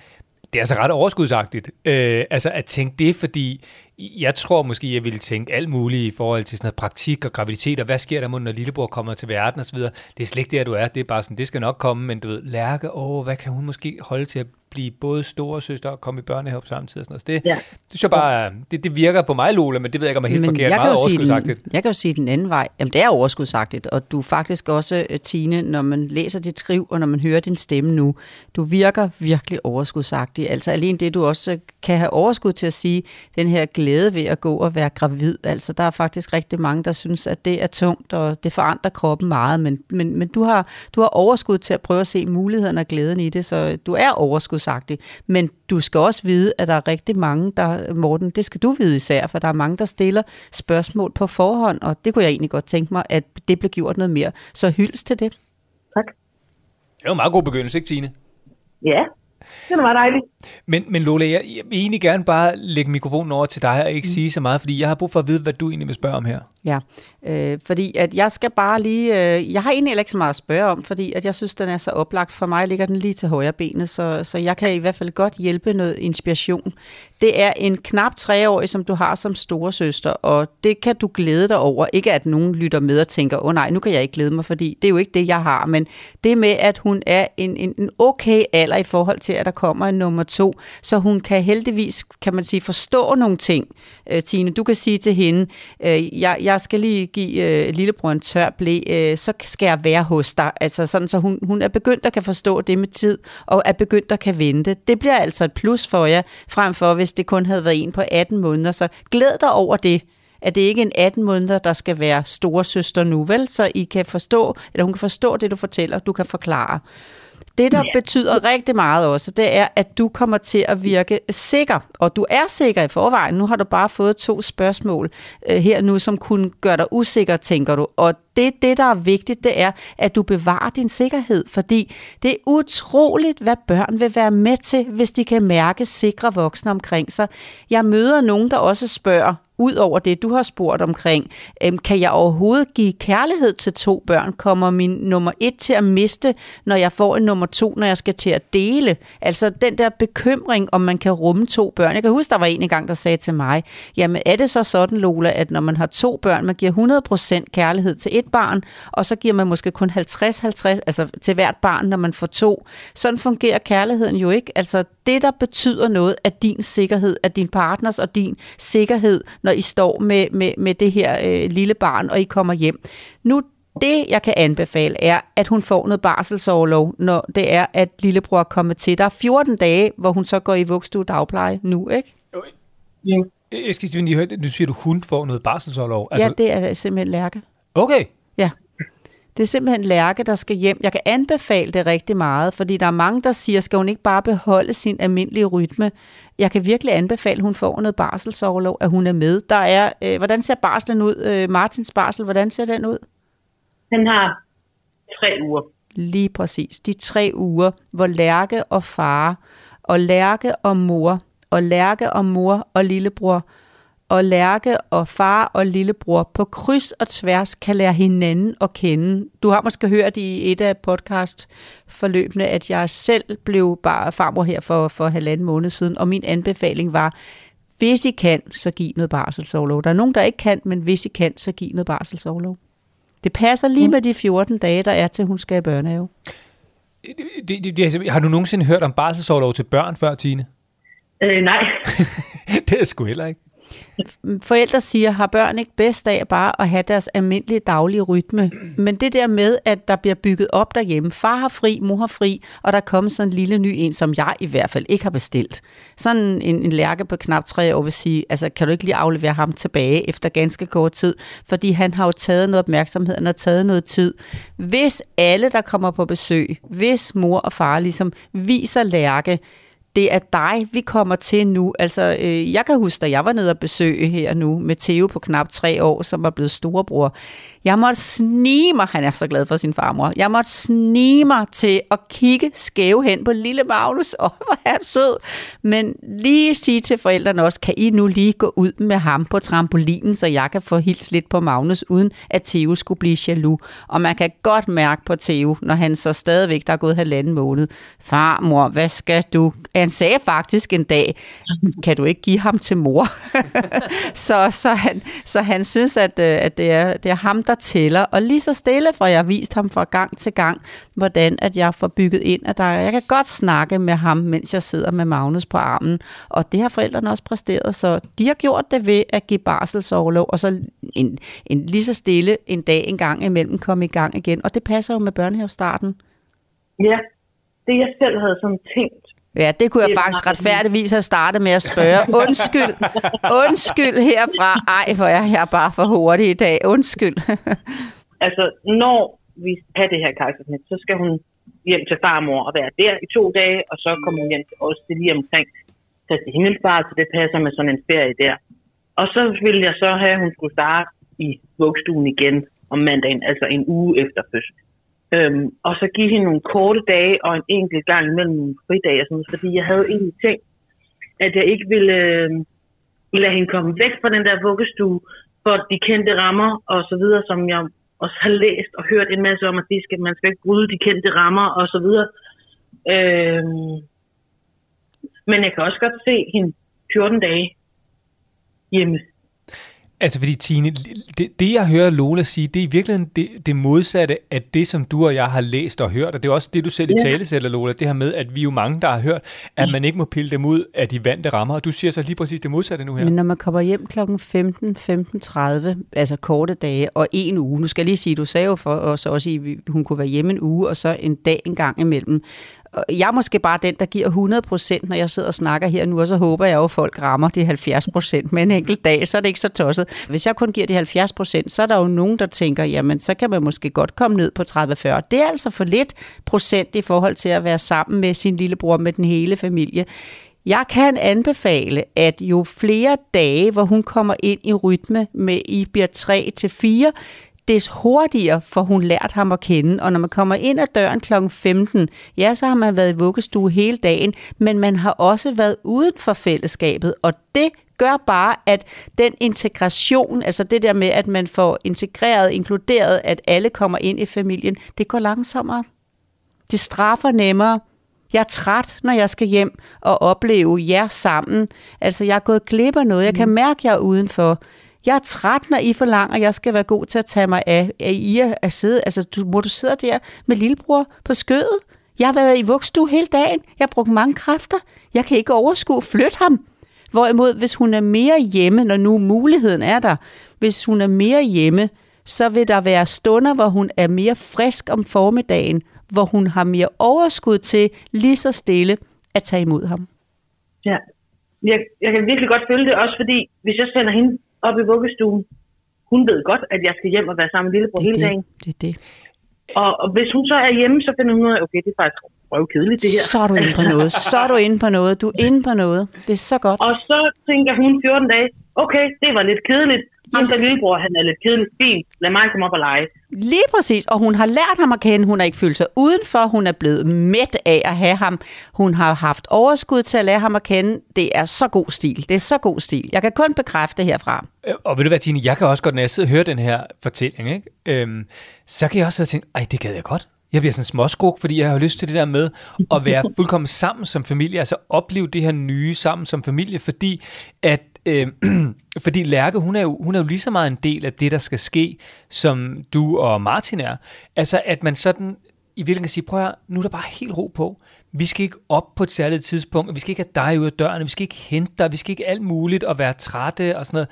det er altså ret overskudsagtigt. Øh, altså at tænke det, fordi jeg tror måske, jeg ville tænke alt muligt i forhold til sådan noget praktik og graviditet, og hvad sker der, når lillebror kommer til verden osv. Det er slet ikke der, du er. Det er bare sådan, det skal nok komme, men du ved, Lærke, åh, hvad kan hun måske holde til at blive både store søster og komme i børnehave tid og sådan noget. Det, Ja. det, synes jeg bare, det, det virker på mig, Lola, men det ved jeg ikke, om er helt forkert. jeg Meget overskudsagtigt. den, jeg kan jo sige den anden vej. Jamen, det er overskudsagtigt, og du er faktisk også, øh, Tine, når man læser dit skriv, og når man hører din stemme nu, du virker virkelig overskudsagtig. Altså alene det, du også øh, kan have overskud til at sige, den her glæde ved at gå og være gravid. Altså der er faktisk rigtig mange, der synes, at det er tungt, og det forandrer kroppen meget, men, men, men du, har, du har overskud til at prøve at se mulighederne og glæden i det, så du er overskudsagtig. Men du skal også vide, at der er rigtig mange, der, Morten, det skal du vide især, for der er mange, der stiller spørgsmål på forhånd, og det kunne jeg egentlig godt tænke mig, at det blev gjort noget mere. Så hyldest til det. Tak. Det jo en meget god begyndelse, ikke Tine? Ja, det er meget dejligt. Men, men Lola, jeg, jeg vil egentlig gerne bare lægge mikrofonen over til dig og Mm. ikke sige så meget, fordi jeg har brug for at vide, hvad du egentlig vil spørge om her. Ja, øh, fordi at jeg skal bare lige, øh, jeg har egentlig ikke så meget at spørge om, fordi at jeg synes, den er så oplagt. For mig ligger den lige til højre benet, så, så jeg kan i hvert fald godt hjælpe noget inspiration. Det er en knap treårig, som du har som storesøster, og det kan du glæde dig over. Ikke at nogen lytter med og tænker, åh oh, nej, nu kan jeg ikke glæde mig, fordi det er jo ikke det, jeg har. Men det med, at hun er en, en, en okay alder i forhold til, at der kommer en nummer to, så hun kan heldigvis, kan man sige, forstå nogle ting. Øh, Tine, du kan sige til hende, øh, jeg, jeg skal lige give øh, lillebror en tør blæ, øh, så skal jeg være hos dig. Altså sådan, så hun, hun er begyndt at kan forstå det med tid, og er begyndt at kan vente. Det bliver altså et plus for jer, frem for hvis det kun havde været en på 18 måneder. Så glæd dig over det at det ikke er en 18 måneder, der skal være storesøster nu, vel? Så I kan forstå, eller hun kan forstå det, du fortæller, du kan forklare. Det, der ja. betyder rigtig meget også, det er, at du kommer til at virke sikker. Og du er sikker i forvejen. Nu har du bare fået to spørgsmål øh, her nu, som kunne gøre dig usikker, tænker du. Og det, det, der er vigtigt, det er, at du bevarer din sikkerhed. Fordi det er utroligt, hvad børn vil være med til, hvis de kan mærke sikre voksne omkring sig. Jeg møder nogen, der også spørger, ud over det, du har spurgt omkring, øhm, kan jeg overhovedet give kærlighed til to børn? Kommer min nummer et til at miste, når jeg får en nummer to, når jeg skal til at dele? Altså den der bekymring, om man kan rumme to børn. Jeg kan huske, der var en engang, der sagde til mig, jamen er det så sådan, Lola, at når man har to børn, man giver 100% kærlighed til et barn, og så giver man måske kun 50-50, altså til hvert barn, når man får to. Sådan fungerer kærligheden jo ikke. Altså det, der betyder noget, er din sikkerhed, er din partners og din sikkerhed, når i står med, med, med det her øh, lille barn, og I kommer hjem. Nu, det jeg kan anbefale, er, at hun får noget barselsårlov, når det er, at lillebror er kommet til. Der er 14 dage, hvor hun så går i vugstue dagpleje nu, ikke? Ja. Jeg skal lige høre, nu siger du, hun får noget barselsårlov. Altså, ja, det er simpelthen lærke. Okay. Ja. Det er simpelthen Lærke, der skal hjem. Jeg kan anbefale det rigtig meget, fordi der er mange, der siger, skal hun ikke bare beholde sin almindelige rytme? Jeg kan virkelig anbefale, at hun får noget barselsoverlov, at hun er med. Der er, øh, hvordan ser barslen ud? Øh, Martins barsel, hvordan ser den ud? Han har tre uger. Lige præcis. De tre uger, hvor Lærke og far, og Lærke og mor, og Lærke og mor og lillebror, og Lærke og far og lillebror på kryds og tværs kan lære hinanden at kende. Du har måske hørt i et af podcast-forløbene, at jeg selv blev bare farmor her for, for halvanden måned siden, og min anbefaling var, hvis I kan, så giv noget barselsårlov. Der er nogen, der ikke kan, men hvis I kan, så giv noget barselsårlov. Det passer lige med de 14 dage, der er til, hun skal i børnehave. Det, det, det, har du nogensinde hørt om barselsårlov til børn før, Tine? Øh, nej, det er sgu heller ikke. Forældre siger, har børn ikke bedst af bare at have deres almindelige daglige rytme. Men det der med, at der bliver bygget op derhjemme. Far har fri, mor har fri, og der kommer sådan en lille ny en, som jeg i hvert fald ikke har bestilt. Sådan en, en lærke på knap tre år vil sige, altså kan du ikke lige aflevere ham tilbage efter ganske kort tid? Fordi han har jo taget noget opmærksomhed, han har taget noget tid. Hvis alle, der kommer på besøg, hvis mor og far ligesom viser lærke, det er dig, vi kommer til nu. Altså, øh, jeg kan huske, da jeg var nede og besøge her nu med Theo på knap tre år, som var blevet storebror. Jeg måtte snige mig, han er så glad for sin farmor, jeg måtte snige mig til at kigge skæve hen på lille Magnus. og hvor er sød. Men lige sige til forældrene også, kan I nu lige gå ud med ham på trampolinen, så jeg kan få hils lidt på Magnus, uden at Theo skulle blive jaloux. Og man kan godt mærke på Theo, når han så stadigvæk, der er gået halvanden måned. Farmor, hvad skal du? Han sagde faktisk en dag, kan du ikke give ham til mor? så, så, han, så han synes, at, øh, at det, er, det er ham, der tæller. Og lige så stille, for jeg har vist ham fra gang til gang, hvordan at jeg får bygget ind, at der, jeg kan godt snakke med ham, mens jeg sidder med Magnus på armen. Og det har forældrene også præsteret, så de har gjort det ved at give barselsoverlov, og så en, en lige så stille en dag en gang imellem komme i gang igen. Og det passer jo med børnehavestarten. ja. Det jeg selv havde sådan tænkt, Ja, det kunne jeg Det er faktisk retfærdigvis have startet med at spørge. Undskyld, undskyld herfra. Ej, hvor er jeg bare for hurtig i dag. Undskyld. altså når vi have det her kejsersnit, så skal hun hjem til farmor og være der i to dage, og så kommer hun hjem til os til lige omkring Kristi Himmelsfart, så det passer med sådan en ferie der. Og så ville jeg så have, at hun skulle starte i vugstuen igen om mandagen, altså en uge efter fødsel. Øhm, og så give hende nogle korte dage og en enkelt gang imellem nogle fridage og sådan noget, fordi jeg havde egentlig tænkt, at jeg ikke ville øh, lade hende komme væk fra den der vuggestue, for de kendte rammer og så videre, som jeg også har læst og hørt en masse om, at de skal, man skal ikke bryde de kendte rammer og så videre. Øhm, men jeg kan også godt se hende 14 dage hjemme. Altså fordi Tine, det, det jeg hører Lola sige, det er i virkeligheden det, det modsatte af det, som du og jeg har læst og hørt, og det er også det, du selv i tale sætter, Lola, det her med, at vi er jo mange, der har hørt, at man ikke må pille dem ud af de vante rammer, og du siger så lige præcis det modsatte nu her. Men når man kommer hjem kl. 15, 15.30, altså korte dage og en uge, nu skal jeg lige sige, du sagde jo for os også, at hun kunne være hjemme en uge, og så en dag en gang imellem. Jeg er måske bare den, der giver 100%, når jeg sidder og snakker her nu, og så håber jeg jo, at folk rammer de 70% med en enkelt dag, så er det ikke så tosset. Hvis jeg kun giver de 70%, så er der jo nogen, der tænker, jamen så kan man måske godt komme ned på 30-40. Det er altså for lidt procent i forhold til at være sammen med sin lillebror, med den hele familie. Jeg kan anbefale, at jo flere dage, hvor hun kommer ind i rytme med I bliver 3 til 4, des hurtigere får hun lært ham at kende. Og når man kommer ind ad døren kl. 15, ja, så har man været i vuggestue hele dagen, men man har også været uden for fællesskabet, og det gør bare, at den integration, altså det der med, at man får integreret, inkluderet, at alle kommer ind i familien, det går langsommere. Det straffer nemmere. Jeg er træt, når jeg skal hjem og opleve jer sammen. Altså, jeg er gået glip af noget. Jeg kan mærke, at jeg er udenfor. Jeg er træt, når I forlanger, jeg skal være god til at tage mig af, af I er at sidde. Altså, du, må du sidder der med lillebror på skødet? Jeg har været i vugstue hele dagen. Jeg har brugt mange kræfter. Jeg kan ikke overskue at flytte ham. Hvorimod, hvis hun er mere hjemme, når nu muligheden er der, hvis hun er mere hjemme, så vil der være stunder, hvor hun er mere frisk om formiddagen, hvor hun har mere overskud til lige så stille at tage imod ham. Ja. Jeg, jeg kan virkelig godt føle det, også fordi hvis jeg sender hende op i vuggestuen, hun ved godt, at jeg skal hjem og være sammen med lillebror hele dagen. det er det. Og, og hvis hun så er hjemme, så finder hun ud af, okay, det er faktisk røvkedeligt det her. Så er du inde på noget. Så er du inde på noget. Du er inde på noget. Det er så godt. Og så tænker hun 14 dage, okay, det var lidt kedeligt. Ham Yes. der lillebror, han er lidt kedelig. Fint, lad mig komme op og lege. Lige præcis, og hun har lært ham at kende. Hun har ikke følt sig udenfor. Hun er blevet mæt af at have ham. Hun har haft overskud til at lære ham at kende. Det er så god stil. Det er så god stil. Jeg kan kun bekræfte herfra. Øh, Og ved du hvad, Tine, jeg kan også godt, når jeg sidder og hører den her fortælling, ikke? Øhm, så kan jeg også tænke, ej, det gad jeg godt. Jeg bliver sådan småskruk, fordi jeg har lyst til det der med at være fuldkommen sammen som familie, altså opleve det her nye sammen som familie, fordi at øh, fordi Lærke, hun er, jo, hun er jo lige så meget en del af det, der skal ske, som du og Martin er. Altså, at man sådan i virkeligheden kan sige, prøv at høre, nu er der bare helt ro på. Vi skal ikke op på et særligt tidspunkt, vi skal ikke have dig ud af døren, vi skal ikke hente dig, vi skal ikke alt muligt og være trætte og sådan noget.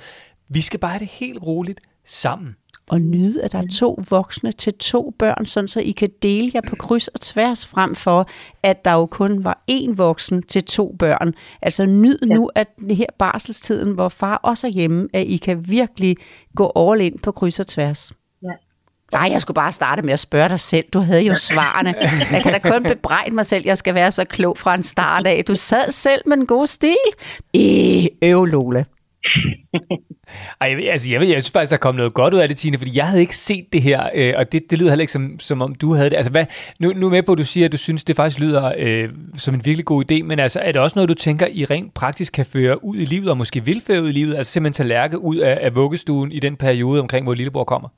Vi skal bare have det helt roligt sammen. Og nyde, at der er to voksne til to børn, sådan så I kan dele jer på kryds og tværs frem for, at der jo kun var én voksen til to børn. Altså nyd nu, at det her barselstiden, hvor far også er hjemme, at I kan virkelig gå all ind på kryds og tværs. Ja. Nej, jeg skulle bare starte med at spørge dig selv. Du havde jo svarene. Jeg kan da kun bebrejde mig selv, jeg skal være så klog fra en start af. Du sad selv med en god stil. Øh, øv, Lola. Ej, jeg, altså, jeg, ved, jeg synes faktisk, der kom noget godt ud af det, Tine, fordi jeg havde ikke set det her, øh, og det, det lyder heller ikke som, som om du havde det. Altså, hvad, nu, nu er med på, at du siger, at du synes, det faktisk lyder øh, som en virkelig god idé, men altså, er det også noget, du tænker, I rent praktisk kan føre ud i livet, og måske vil føre ud i livet, altså simpelthen tage lærke ud af, af vuggestuen i den periode omkring, hvor lillebror kommer?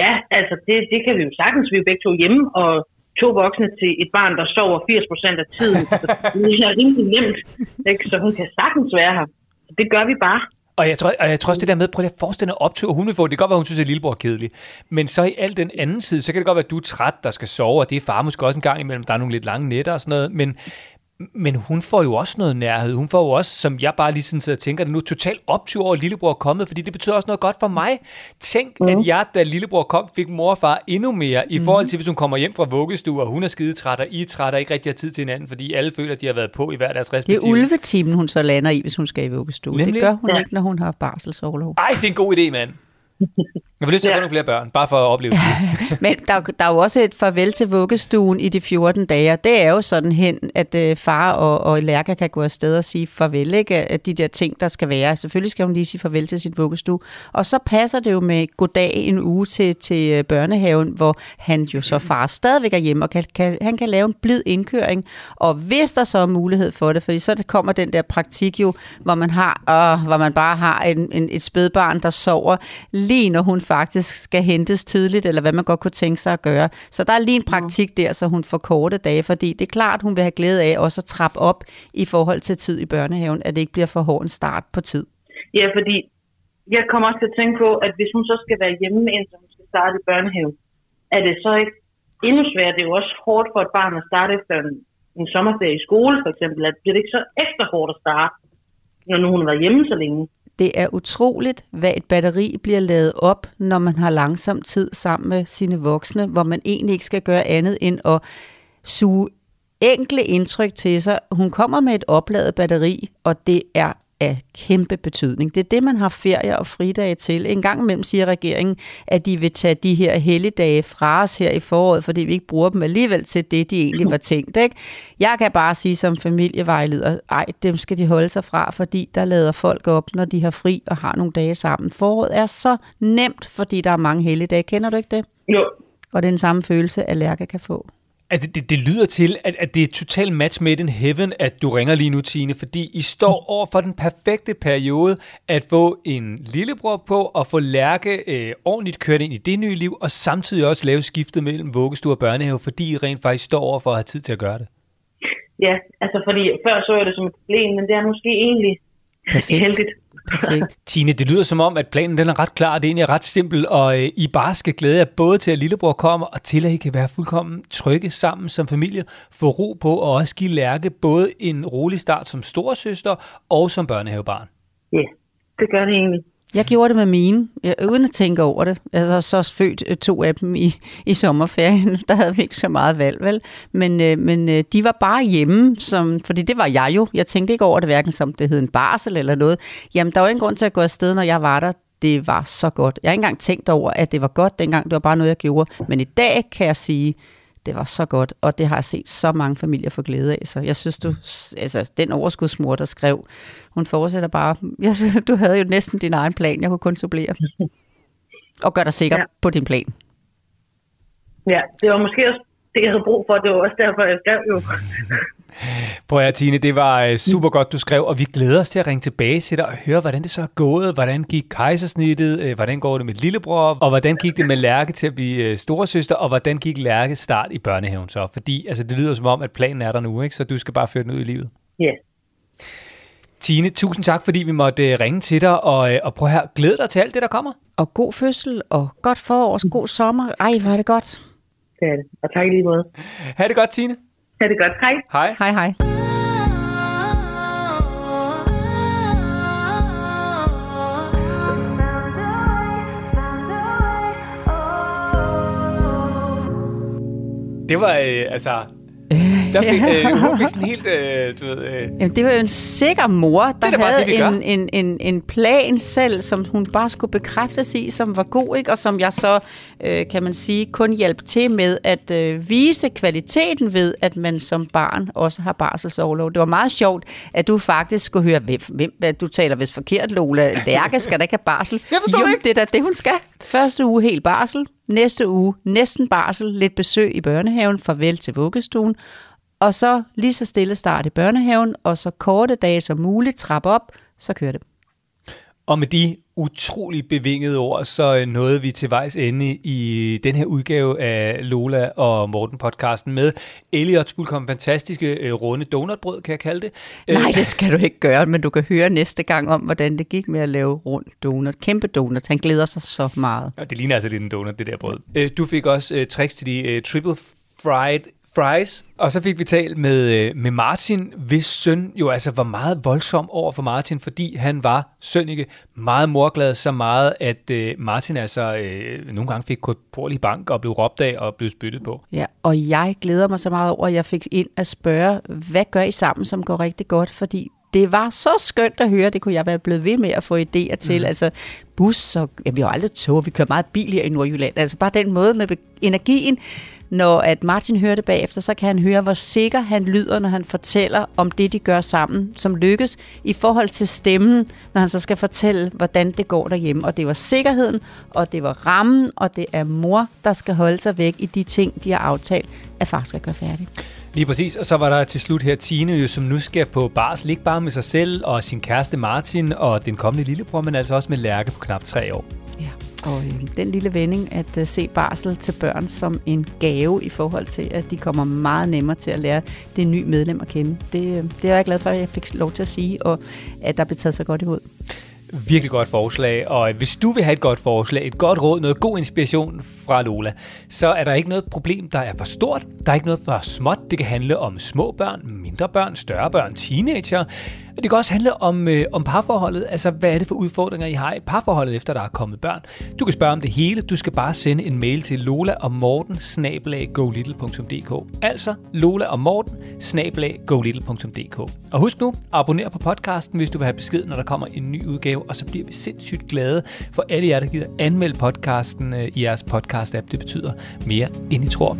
Ja, altså det, det kan vi jo sagtens. Vi er begge to hjemme, og to voksne til et barn, der sover 80 procent af tiden. Så det er rimelig nemt, ikke? så hun kan sagtens være her. Det gør vi bare. Og jeg, tror, og jeg tror også det der med, prøv lige at forestille dig optur, hun vil få. Det kan godt være, hun synes, at lillebror er kedelig. Men så i al den anden side, så kan det godt være, at du er træt, der skal sove, og det er far måske også en gang imellem. Der er nogle lidt lange nætter og sådan noget. Men, men hun får jo også noget nærhed. Hun får jo også, som jeg bare lige sådan sidder og tænker det nu, totalt optur over, at lillebror er kommet, fordi det betyder også noget godt for mig. Tænk, mm. at jeg, da lillebror kom, fik mor og far endnu mere, i forhold til, hvis hun kommer hjem fra vuggestue, og hun er skidetræt, og I er træt, og ikke rigtig har tid til hinanden, fordi alle føler, at de har været på i hver deres Det respektive. er ulvetimen, hun så lander i, hvis hun skal i vuggestue. Nemlig. Det gør hun Ja. ikke, når hun har barselsårlov. Ej, det er en god idé, mand. Jeg får lyst til at få Ja. nogle flere børn, bare for at opleve det. Men der, der er jo også et farvel til vuggestuen i de 14 dage, det er jo sådan hen, at øh, far og, og Lærke kan gå afsted og sige farvel, ikke? At de der ting, der skal være. Selvfølgelig skal hun lige sige farvel til sin vuggestue. Og så passer det jo med goddag en uge til, til øh, børnehaven, hvor han jo så far stadigvæk er hjemme, og kan, kan, han kan lave en blid indkøring. Og hvis der så er mulighed for det, fordi så kommer den der praktik jo, hvor man har, øh, hvor man bare har en, en, et spædbarn, der sover lige når hun faktisk skal hentes tidligt, eller hvad man godt kunne tænke sig at gøre. Så der er lige en praktik der, så hun får korte dage, fordi det er klart, hun vil have glæde af også at trappe op i forhold til tid i børnehaven, at det ikke bliver for hård en start på tid. Ja, fordi jeg kommer også til at tænke på, at hvis hun så skal være hjemme, indtil hun skal starte i børnehave, er det så ikke endnu sværere? Det er jo også hårdt for et barn at starte efter en, en sommerferie i skole, for eksempel. At det ikke så ekstra hårdt at starte, når nu hun har været hjemme så længe? Det er utroligt, hvad et batteri bliver lavet op, når man har langsom tid sammen med sine voksne, hvor man egentlig ikke skal gøre andet end at suge enkle indtryk til sig. Hun kommer med et opladet batteri, og det er af kæmpe betydning. Det er det, man har ferie og fridage til. En gang imellem siger regeringen, at de vil tage de her helligdage fra os her i foråret, fordi vi ikke bruger dem alligevel til det, de egentlig var tænkt. Ikke? Jeg kan bare sige som familievejleder, ej, dem skal de holde sig fra, fordi der lader folk op, når de har fri og har nogle dage sammen. Foråret er så nemt, fordi der er mange helligdage. Kender du ikke det? Jo, Og det er den samme følelse, at Lærke kan få. Altså, det, det lyder til, at, at det er total match made in heaven, at du ringer lige nu, Tine, fordi I står over for den perfekte periode at få en lillebror på og få Lærke øh, ordentligt kørt ind i det nye liv, og samtidig også lave skiftet mellem vuggestue og børnehave, fordi I rent faktisk står over for at have tid til at gøre det. ja, altså fordi før så jeg det som et problem, men det er måske egentlig Perfekt. heldigt. Perfekt. Tine, det lyder som om, at planen den er ret klar, det er egentlig ret simpelt, og øh, I bare skal glæde jer både til, at lillebror kommer, og til, at I kan være fuldkommen trygge sammen som familie, få ro på, og også give Lærke både en rolig start som storesøster og som børnehavebarn. Ja, det gør det egentlig. Jeg gjorde det med mine, jeg, uden at tænke over det. Jeg har så født øh, to af dem i, i sommerferien. Der havde vi ikke så meget valg, vel? Men, øh, men øh, de var bare hjemme, som, fordi det var jeg jo. Jeg tænkte ikke over det, hverken som det hed en barsel eller noget. Jamen, der var ingen grund til at gå afsted, når jeg var der. det var så godt. Jeg har ikke engang tænkt over, at det var godt dengang. Det var bare noget, jeg gjorde. Men i dag kan jeg sige, det var så godt, og det har jeg set så mange familier få glæde af. Så jeg synes, du, altså, den overskudsmor, der skrev, hun fortsætter bare. Jeg, synes, du havde jo næsten din egen plan, jeg kunne kun supplere. Og gør dig sikker ja. Ja. på din plan. Ja, det var måske også det, jeg havde brug for. Det var også derfor, jeg skrev jo. Prøv at Tine, det var øh, super godt, du skrev, og vi glæder os til at ringe tilbage til dig og høre, hvordan det så er gået, hvordan gik kejsersnittet, øh, hvordan går det med lillebror, og hvordan gik det med Lærke til at blive øh, storesøster, og hvordan gik Lærke start i børnehaven så? Fordi altså, det lyder som om, at planen er der nu, ikke? så du skal bare føre den ud i livet. Ja. Tine, tusind tak, fordi vi måtte ringe til dig, og, og prøv her, glæd dig til alt det, der kommer. Og god fødsel, og godt forår, god sommer. Ej, hvor er det godt. Det er det. Og tak i lige måde. Ha' det godt, Tine. Ha' det godt. Hej. Hej. Hej, hej. Det var, øh, altså... Der fik, øh, hun fik sådan helt, øh, du ved... Øh, Jamen, det var jo en sikker mor, der bare havde det, en, en, en, en plan selv, som hun bare skulle bekræftes i, som var god, ikke? og som jeg så, øh, kan man sige, kun hjalp til med at øh, vise kvaliteten ved, at man som barn også har barselsoverlov. Det var meget sjovt, at du faktisk skulle høre, hvem, hvem du taler vist forkert, Lola. Lærke skal da ikke have barsel. Jeg forstår jo, det ikke. det er da det, hun skal. Første uge helt barsel, næste uge næsten barsel, lidt besøg i børnehaven, farvel til vuggestuen, og så lige så stille start i børnehaven, og så korte dage som muligt, trap op, så kører det. Og med de utrolig bevingede ord, så øh, nåede vi til vejs ende i den her udgave af Lola og Morten podcasten med Eliots fuldkommen fantastiske øh, runde donutbrød, kan jeg kalde det. Øh, Nej, det skal du ikke gøre, men du kan høre næste gang om, hvordan det gik med at lave rund donut. Kæmpe donut. Han glæder sig så meget. Ja, det ligner altså lidt en donut, det der brød. Øh, Du fik også øh, tricks til de øh, triple fried fries, og så fik vi talt med, øh, med Martin, hvis søn jo altså var meget voldsom over for Martin, fordi han var sønnike meget morglad, så meget, at øh, Martin altså øh, nogle gange fik korporlig bank og blev råbt af og blev spyttet på. Ja, og jeg glæder mig så meget over, at jeg fik ind at spørge, hvad gør I sammen, som går rigtig godt? Fordi det var så skønt at høre, det kunne jeg være blevet ved med at få idéer til. Mm. Altså bus, og ja, vi har aldrig tog, vi kører meget bil her i Nordjylland. Altså bare den måde med energien, når at Martin hører det bagefter, så kan han høre, hvor sikker han lyder, når han fortæller om det, de gør sammen, som lykkes, i forhold til stemmen, når han så skal fortælle, hvordan det går derhjemme. Og det var sikkerheden, og det var rammen, og det er mor, der skal holde sig væk i de ting, de har aftalt, at far skal gøre færdig. Lige præcis, og så var der til slut her Tine, jo, som nu skal på barsel, ikke bare med sig selv og sin kæreste Martin og den kommende lillebror, men altså også med Lærke på knap tre år. Ja. Og øh, den lille vending at øh, se barsel til børn som en gave i forhold til, at de kommer meget nemmere til at lære det nye medlem at kende. Det, øh, det er jeg glad for, at jeg fik lov til at sige, og at der blev taget så godt imod. Virkelig godt forslag, og hvis du vil have et godt forslag, et godt råd, noget god inspiration fra Lola, så er der ikke noget problem, der er for stort. Der er ikke noget for småt. Det kan handle om små børn, mindre børn, større børn, teenager. Det kan også handle om, øh, om parforholdet. Altså, hvad er det for udfordringer, I har i parforholdet, efter der er kommet børn? Du kan spørge om det hele. Du skal bare sende en mail til lola og morten Altså lola og morten Og husk nu, abonner på podcasten, hvis du vil have besked, når der kommer en ny udgave. Og så bliver vi sindssygt glade for alle jer, der gider anmelde podcasten øh, i jeres podcast-app. Det betyder mere, end I tror.